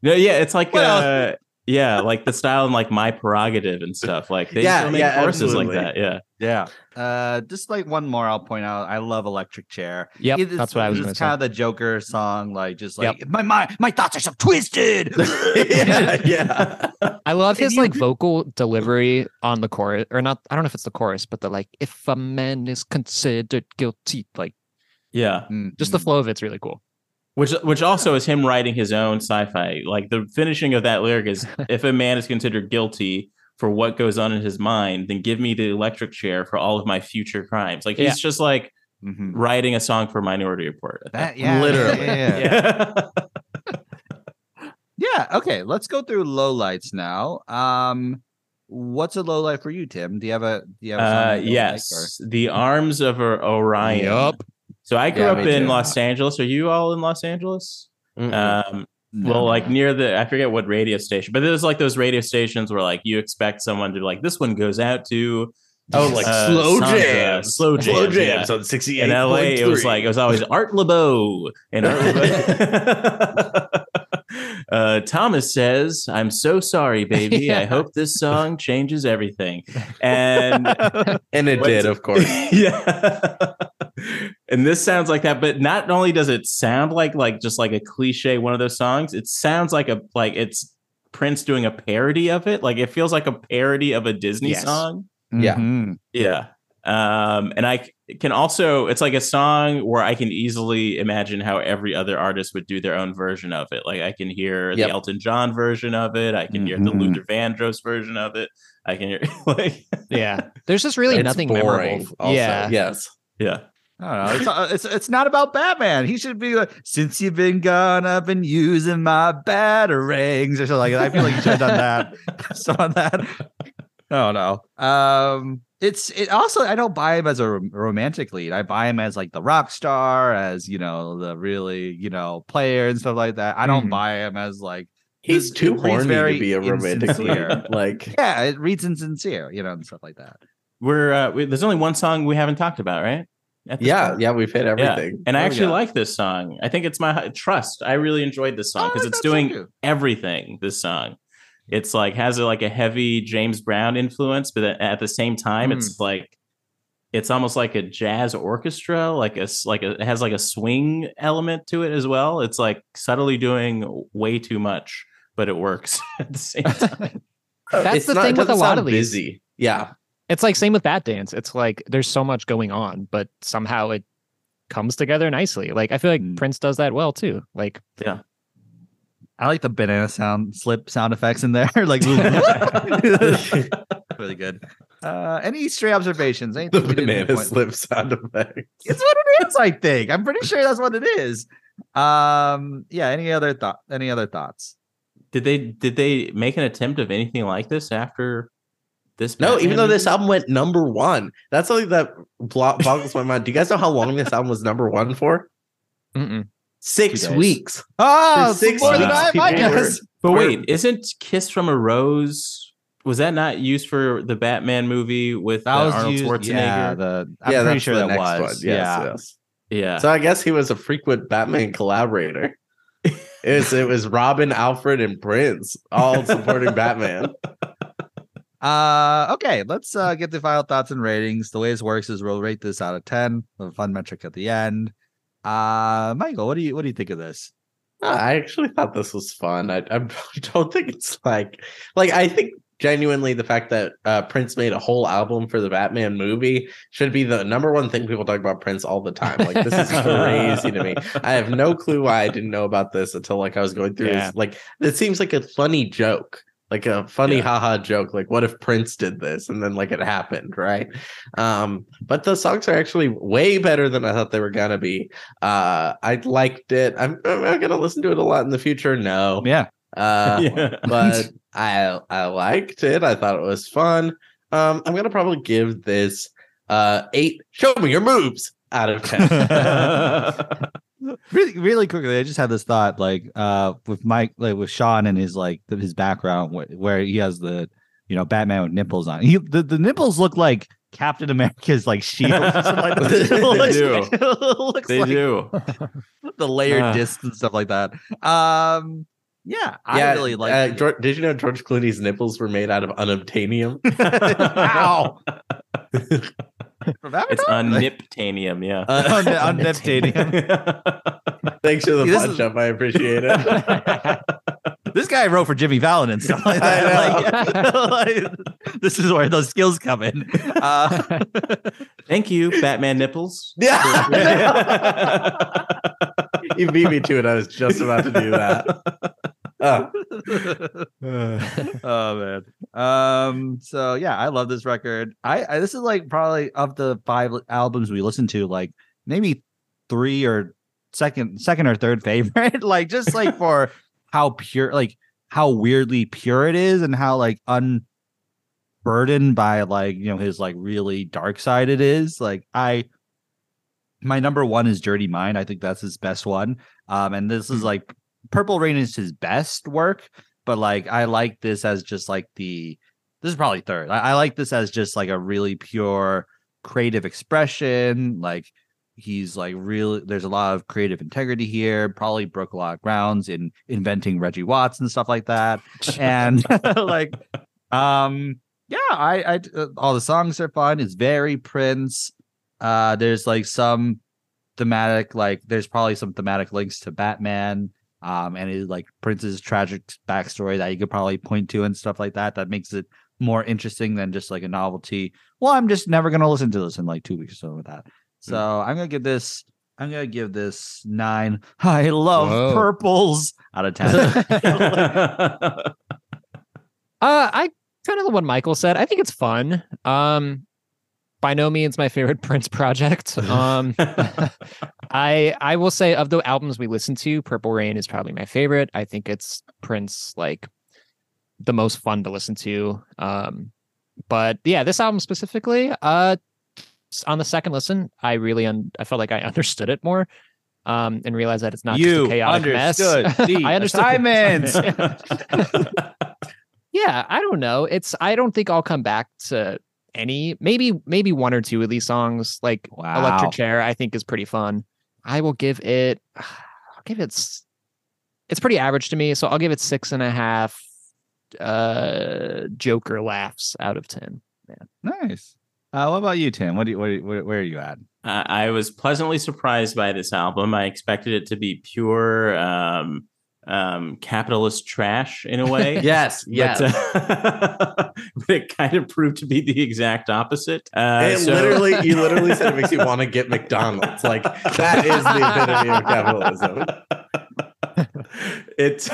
B: No, yeah, it's like
D: What else?
B: uh, yeah, like the style and like my prerogative and stuff. Like they
A: Yeah,
B: still make
A: yeah,
B: courses like that. Yeah.
D: yeah uh just like one more i'll point out i love electric chair Yeah,
C: that's what I was
D: it's
C: gonna say.
D: kind of the joker song like just
C: Yep.
D: like my mind my thoughts are so twisted
A: yeah, yeah.
C: I love his like vocal delivery on the chorus, or not. I don't know if it's the chorus, but the like, if a man is considered guilty, like
B: Yeah.
D: Mm,
C: just the
D: mm.
C: flow of it's really cool.
B: Which which also is him writing his own sci-fi. Like the finishing of that lyric is if a man is considered guilty for what goes on in his mind, then give me the electric chair for all of my future crimes. Like he's
C: Yeah.
B: just like
D: Mhm.
B: writing a song for Minority Report.
D: that
B: that
D: yeah
A: Literally.
D: yeah, yeah.
B: point.
D: Yeah. Okay. Let's go through lowlights now. Um, what's a lowlight for you, Tim? Do you have a? Do you have a
B: uh,
D: you don't like,
B: yes, the arms of Orion.
C: Yup.
B: So I grew
A: Yeah,
B: up in
A: too.
B: Los Angeles. Are you all in Los Angeles?
A: Mm-mm.
B: Um,
D: No,
B: well,
D: no,
B: like
D: no.
B: near the I forget what radio station, but there's like those radio stations where like you expect someone to like this one goes out to
A: oh, like
B: uh,
A: slow
B: Sandra,
A: jams,
B: slow jams, yeah.
A: on sixty
B: in. LA. It was like it was always Art Laboe and Art Laboe. uh, Thomas says, "I'm so sorry, baby. I hope this song changes everything." And
A: and it did, of course.
B: yeah. And this sounds like that, but not only does it sound like like just like a cliche one of those songs, it sounds like a like it's Prince doing a parody of it. Like it feels like a parody of a Disney
C: Yes.
B: song.
A: Yeah.
D: Mhm.
B: Yeah. Um, and I can also, it's like a song where I can easily imagine how every other artist would do their own version of it. Like I can hear
A: Yep.
B: the Elton John version of it. I can hear the
D: Mhm.
B: Luther Vandross version of it. I can hear like,
C: Yeah. There's just really nothing
A: boring
C: memorable.
A: also.
C: Yeah.
A: Yes.
B: yeah.
D: I don't know. It's, uh, it's it's not about Batman. He should be like, since you've been gone, I've been using my batarangs or something like that. I feel like you should have done that. Some of that. I don't know. Um, it's it also I don't buy him as a romantic lead. I buy him as like the rock star, as you know, the really you know player and stuff like that. I don't
C: Mhm.
D: buy him as like
A: He's
D: It
A: too horny
D: very
A: to be a romantic lead. Like
D: yeah, it reads insincere, you know, and stuff like that.
B: We're, uh, we, there's only one song we haven't talked about, right? At this
A: yeah,
B: point?
A: yeah, we've hit everything.
B: And I actually
D: got?
B: like this song. I think it's my trust. I really enjoyed this song
D: Oh,
B: because
D: like
B: it's doing
D: too.
B: everything. This song, it's like has a, like a heavy James Brown influence, but at- at the same time,
D: Hmm.
B: it's like it's almost like a jazz orchestra, like a s- like a, it has like a swing element to it as well. It's like subtly doing way too much, but it works at the same time.
C: That's
A: It's
C: the
A: not- it
C: thing with a lot of these.
A: busy. Yeah.
C: It's like same with Bat Dance. It's like there's so much going on, but somehow it comes together nicely. Like I feel like
D: Mm.
C: Prince does that well too. Like yeah.
D: I like the banana sound slip sound effects in there. like really good. Uh, any stray observations?
A: The
D: Anything we didn't
A: banana
D: pinpoint?
A: slip sound effect.
D: It's what it is. I think. I'm pretty sure that's what it is. Um. Yeah. Any other thought? Any other thoughts?
B: Did they did they make an attempt of anything like this after this?
A: No, even though this album went number one, that's something that boggles my mind. Do you guys know how long this album was number one for?
C: mm-mm.
A: Six weeks.
D: Oh,
A: For six
D: more than
B: weeks,
D: I, I
A: people were-
D: guess.
B: But wait, isn't "Kiss from a Rose"? Was that not used for the Batman movie with
D: That was
B: Arnold
D: used,
B: Schwarzenegger?
D: Yeah, the, I'm
A: yeah,
D: pretty
A: that's
D: sure
A: the
D: that
A: next
D: was.
A: one. Yes,
D: yeah.
A: yes.
B: yeah.
A: So I guess he was a frequent Batman collaborator. It was, it was Robin, Alfred, and Prince all supporting Batman.
D: Uh, okay, let's uh, get the final thoughts and ratings. The way this works is we'll rate this out of ten. A fun metric at the end. Uh, Michael, what do you what do you think of this?
A: I actually thought this was fun. I, I don't think it's like like I think genuinely the fact that uh, Prince made a whole album for the Batman movie should be the number one thing people talk about Prince all the time. Like this is crazy to me. I have no clue why I didn't know about this until like I was going through.
C: Yeah.
A: His, like it seems like a funny joke. Like a funny
B: Yeah.
A: haha joke, like what if Prince did this and then like it happened, right? Um, but the songs are actually way better than I thought they were gonna be. Uh, I liked it. I'm, am I gonna listen to it a lot in the future? No.
D: Yeah,
A: Uh,
B: yeah.
A: but I I liked it. I thought it was fun. Um, I'm gonna probably give this uh eight. Show me your moves out of ten.
D: really, really quickly, I just had this thought, like, uh, with Mike, like with Sean and his like his background, where, where he has the, you know, Batman with nipples on. He the, the nipples look like Captain America's like shield. like.
A: They
D: looks-
B: do.
D: looks
B: they
D: like
B: do.
D: the layered
B: Ah.
D: discs and stuff like that. Um, yeah, I
A: yeah,
D: really like.
A: Uh, George, did you know George Clooney's nipples were made out of unobtainium?
D: Ow. From
B: It's
D: Avatar?
B: uniptanium, yeah.
D: Un- unobtainium.
A: Thanks for the
D: This
A: punch
D: is-
A: up. I appreciate it.
D: this guy wrote for Jimmy Fallon and stuff like that.
A: I know.
D: Like, like, this is where those skills come in. Uh,
B: Thank you, Batman nipples.
A: yeah. you beat me to it. I was just about to do that. Oh.
D: oh man. Um. So yeah, I love this record. I, I this is like probably of the five albums we listened to, like maybe three or second, second or third favorite. like just like for how pure, like how weirdly pure it is, and how like unburdened by like you know his like really dark side it is. Like I. My number one is Dirty Mind. I think that's his best one. Um, and this is like Purple Rain is his best work, but like I like this as just like the this is probably third. I, I like this as just like a really pure creative expression. Like he's like really there's a lot of creative integrity here. Probably broke a lot of grounds in inventing Reggie Watts and stuff like that. and like um yeah, I I uh, all the songs are fun. It's very Prince. Uh there's like some thematic like there's probably some thematic links to Batman um, and it like Prince's tragic backstory that you could probably point to and stuff like that. That makes it more interesting than just like a novelty. Well, I'm just never gonna listen to this in like two weeks or so with that. So I'm gonna give this. I'm gonna give this nine. I love
C: Whoa.
D: purples out of ten.
C: Uh, I kind of the one Michael said. I think it's fun. Um, by no means my favorite Prince project. Um, I I will say of the albums we listened to, Purple Rain is probably my favorite. I think it's Prince like the most fun to listen to. Um, but yeah, this album specifically, uh, on the second listen, I really un- I felt like I understood it more. Um, and realized that it's not just
D: you
C: a chaotic
D: understood
C: mess.
D: the
C: I understood
D: assignments.
C: yeah, I don't know. It's I don't think I'll come back to any maybe maybe one or two of these songs. Like
D: Wow.
C: Electric Chair, I think is pretty fun. I will give it I'll give it it's pretty average to me, so I'll give it six and a half uh Joker laughs out of ten.
D: nice. Uh, what about you, Tim? What do you, what where, where are you at?
B: I I was pleasantly surprised by this album. I expected it to be pure, um, um, capitalist trash in a way.
A: Yes, yes.
B: But, uh, but it kind of proved to be the exact opposite. Uh,
A: it
B: so-
A: literally, you literally said it makes you want to get McDonald's. Like that is the epitome of capitalism.
B: it's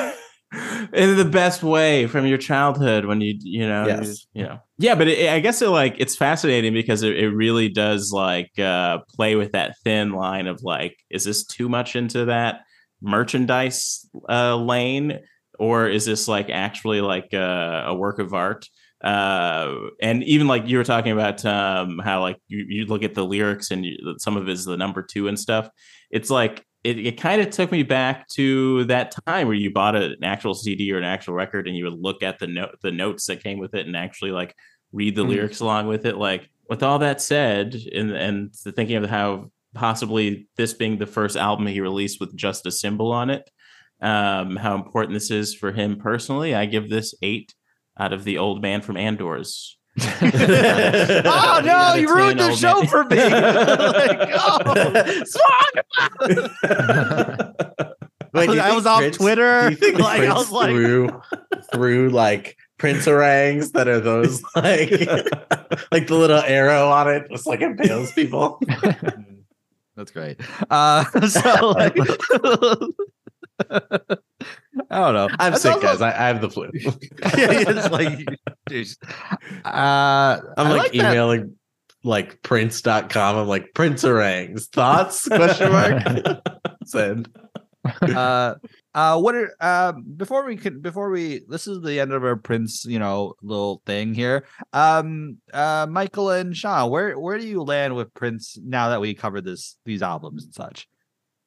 B: in the best way from your childhood when you you know
A: Yes.
B: you, know yeah but it, i guess it like it's fascinating because it, it really does like uh play with that thin line of like is this too much into that merchandise uh lane or is this like actually like uh, a work of art uh and even like you were talking about um how like you, you look at the lyrics and you, some of it is the number two and stuff it's like it, it kind of took me back to that time where you bought a, an actual CD or an actual record and you would look at the note the notes that came with it and actually like read the
C: Mhm.
B: lyrics along with it. Like with all that said, and and thinking of how possibly this being the first album he released with just a symbol on it, um, how important this is for him personally, I give this eight out of the old man from Andor's.
D: oh no, you ruined the show for me. Like, oh,
A: Wait,
D: I was off
A: Prince-
D: Twitter.
A: Do you think
D: Like, I was like-
A: threw through like Prince orangs that are those like like the little arrow on it just like impales people.
D: That's great. Uh, so like, I don't know.
A: I'm
D: That's
A: sick,
D: also-
A: guys. I, I have the flu.
D: yeah, it's like, uh,
A: I'm like,
D: like that.
A: emailing like prince.com. I'm like Prince orangs. Thoughts? Question mark. Send.
D: uh uh what are um before we could before we this is the end of our prince you know little thing here um uh michael and sean where where do you land with prince now that we covered this these albums and such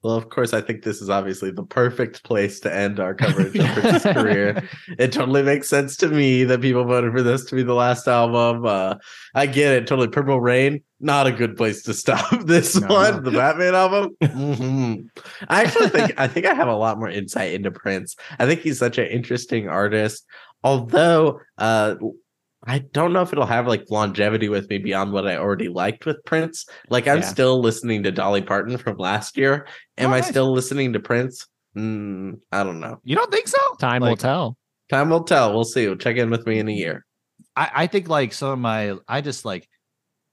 A: Well, of course, I think this is obviously the perfect place to end our coverage of Prince's career. It totally makes sense to me that people voted for this to be the last album. Uh, I get it. Totally. Purple Rain, not a good place to stop this
D: No.
A: one, the Batman album. Mhm. I actually think I think I have a lot more insight into Prince. I think he's such an interesting artist. Although uh I don't know if it'll have like longevity with me beyond what I already liked with Prince. Like I'm
C: Yeah.
A: still listening to Dolly Parton from last year. Am
D: Oh,
A: I still listening to Prince? Mm, I don't know.
D: you don't think so
C: Time will tell.
A: Time will tell. We'll see. Check in with me in a year.
D: I, I think like some of my I just like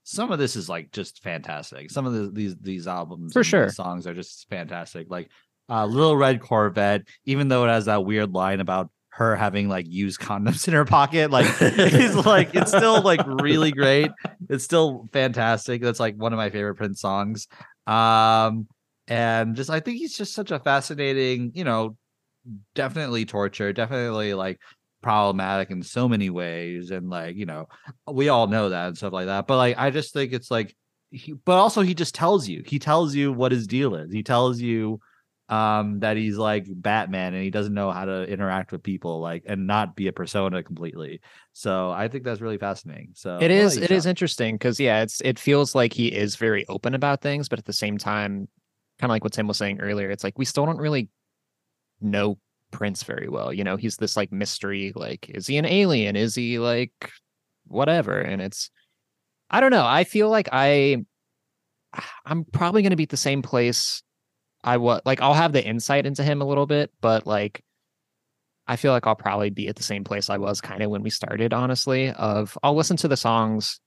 D: some of this is like just fantastic. Some of the, these these albums
C: For sure.
D: songs are just fantastic. Like uh Little Red Corvette, even though it has that weird line about her having like used condoms in her pocket, like it's like it's still like really great. It's still fantastic. That's like one of my favorite Prince songs. Um and just I think he's just such a fascinating, you know, definitely torture, definitely like problematic in so many ways and like you know we all know that and stuff like that but like i just think it's like he, but also he just tells you he tells you what his deal is. He tells you um that he's like batman and he doesn't know how to interact with people like and not be a persona completely. So i think that's really fascinating. So
C: It is it is interesting because yeah, it's it feels like he is very open about things, but at the same time, kind of like what Tim was saying earlier, it's like we still don't really know Prince very well. You know, he's this like mystery, like, is he an alien? Is he like whatever? And it's I don't know. I feel like I I'm probably gonna be at the same place I was like I'll have the insight into him a little bit, but like I feel like I'll probably be at the same place I was kind of when we started, honestly. Of I'll listen to the songs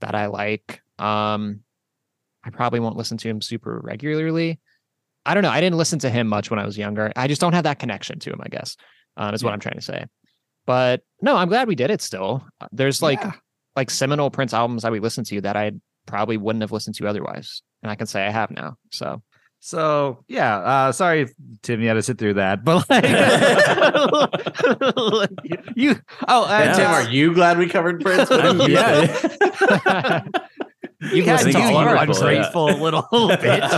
C: that I like. Um I probably won't listen to him super regularly. I don't know. I didn't listen to him much when I was younger. I just don't have that connection to him, I guess. Um, is what I'm trying to say. But no, I'm glad we did it still. Uh, There's like
D: Yeah.
C: like seminal Prince albums that we listened to that I probably wouldn't have listened to otherwise. And I can say I have now. So
D: So yeah, uh sorry Tim you had to sit through that, but like, like, you oh
A: And
D: and,
A: Tim,
D: uh,
A: are you glad we covered Prince? What do you
B: yeah.
A: think?
C: you
D: yeah,
C: listen
D: you,
C: to
D: you
C: all our episodes.
D: ungrateful little bitch.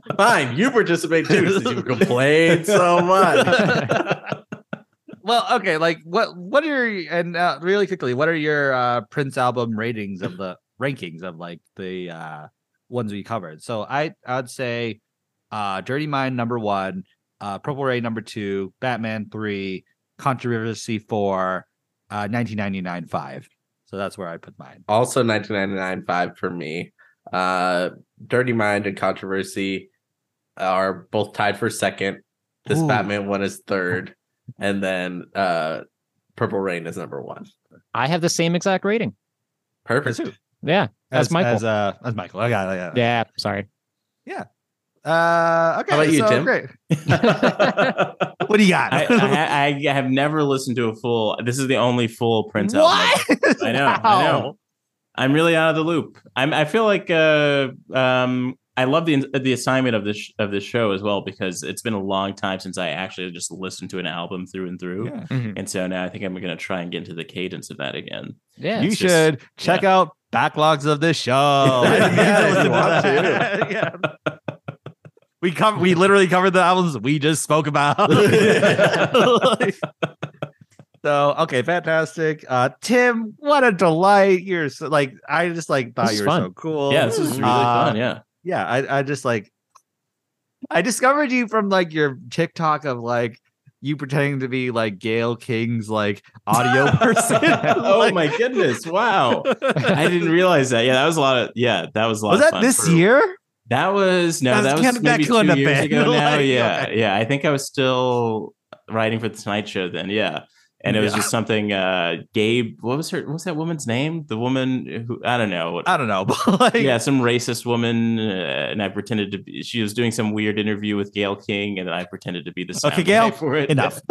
A: Fine, you participate too since you complain so much.
D: well, okay, like what what are your and uh, really quickly, what are your uh Prince album ratings of the rankings of like the uh ones we covered? So I I'd say uh Dirty Mind number one, uh Purple Rain number two, Batman three, Controversy four, uh 1999 five. So that's where I put mine.
A: also 1999 5 for me. Uh Dirty Mind and Controversy are both tied for second. This
D: Ooh.
A: Batman one is third, and then uh Purple Rain is number one.
C: I have the same exact rating.
A: Perfect.
C: Yeah,
D: As,
C: as Michael.
D: As, uh, as Michael. I got it. I got it.
C: yeah, sorry.
D: Uh, okay.
A: How about you,
D: so
A: Tim?
D: Great. What do you got?
B: I, I, I have never listened to a full. This is the only full Prince album. I know. I know. I'm really out of the loop. I'm. I feel like uh, um, I love the the assignment of this of this show as well because it's been a long time since I actually just listened to an album through and through,
D: Yeah.
C: Mhm.
B: and so now I think I'm going to try and get into the cadence of that again.
C: Yeah,
D: you
B: it's just-
D: should check out backlogs of this show.
A: Yeah, if you want
D: to. yeah. We come. We literally covered the albums we just spoke about. so okay, fantastic. Uh, Tim, what a delight! You're so, like I just like thought you were
C: fun.
D: so cool.
B: Yeah, this is really
D: Uh,
B: fun. Yeah.
D: yeah. I I just like I discovered you from like your TikTok of like you pretending to be like Gayle King's like audio person.
B: oh
D: Like-
B: my goodness! Wow, I didn't realize that. Yeah, that was a lot of. Yeah, that was a lot.
D: Was that this
B: for-
D: year?
B: That was no, that was
D: kinda-
B: maybe
D: couldn't
B: two years ago now. Yeah,
D: okay.
B: yeah. I think I was still writing for the Tonight Show then. Yeah, and it was
D: Yeah.
B: just something. uh Gabe, what was her? What was that woman's name? The woman who I don't know.
D: I don't know, but like
B: yeah, some racist woman, uh, and I pretended to be. She was doing some weird interview with Gayle King, and I pretended to be the
D: Okay,
B: Gayle, for it.
D: enough.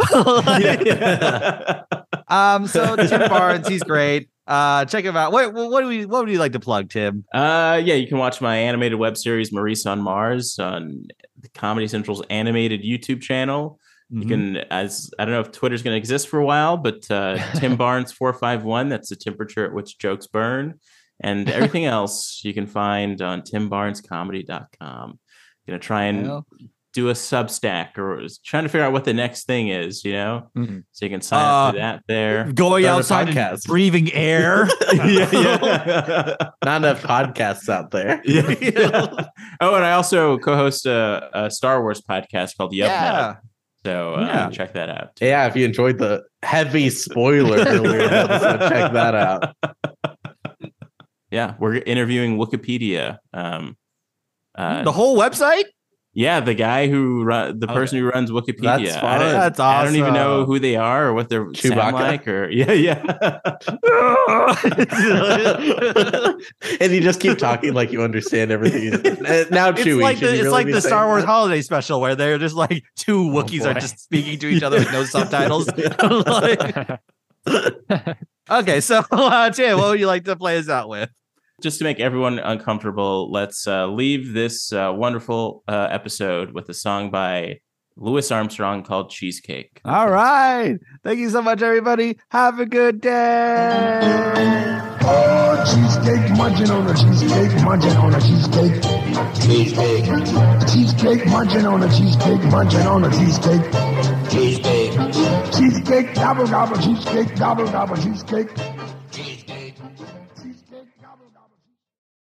B: Yeah.
D: um, so Tim Barnes, he's great. Uh, check him out. What what do we what would you like to plug, Tim?
B: Uh, yeah, you can watch my animated web series Maurice on Mars on Comedy Central's animated YouTube channel. You
D: Mhm.
B: can, as I don't know if Twitter's going to exist for a while, but uh, Tim Barnes four five one. That's the temperature at which jokes burn, and everything else you can find on timbarnescomedy.com. Gonna try and
D: Well,
B: do a Substack or trying to figure out what the next thing is. You know,
C: Mhm.
B: so you can sign up for
D: Uh,
B: that there.
D: going
A: a
D: outside
A: podcast.
D: breathing air.
B: yeah, yeah.
A: Not enough podcasts out there.
B: yeah. oh, and I also co-host a, a Star Wars podcast called Yup
D: yeah.
B: So uh,
D: Yeah.
B: check that out.
A: Yeah, if you enjoyed the heavy spoiler episode, check that out.
B: Yeah, we're interviewing Wikipedia. Um, uh,
D: The whole website?
B: Yeah, the guy who run, the
D: Okay.
B: person who runs Wikipedia.
A: That's
B: I don't,
A: fun.
D: That's
B: I don't even know who they are or what they're sound
A: Chewbacca?
B: like. Or yeah, yeah.
A: and you just keep talking like you understand everything. Uh, Now,
D: It's
A: Chewie,
D: like the it's
A: really
D: like the Star Wars
A: that?
D: holiday special where they're just like two Wookiees are just speaking to each other with no subtitles. Like- okay, so uh, Tim, what would you like to play us out with?
B: Just to make everyone uncomfortable, let's uh, leave this uh, wonderful uh, episode with a song by Louis Armstrong called Cheesecake.
D: All right. Thank you so much, everybody. Have a good day.
F: Oh, cheesecake, munching on a cheesecake, munching on a cheesecake. Cheesecake. Cheesecake, munching on a cheesecake, munching on a cheesecake. Cheesecake. Cheesecake, gobble, gobble, cheesecake, gobble, gobble, cheesecake.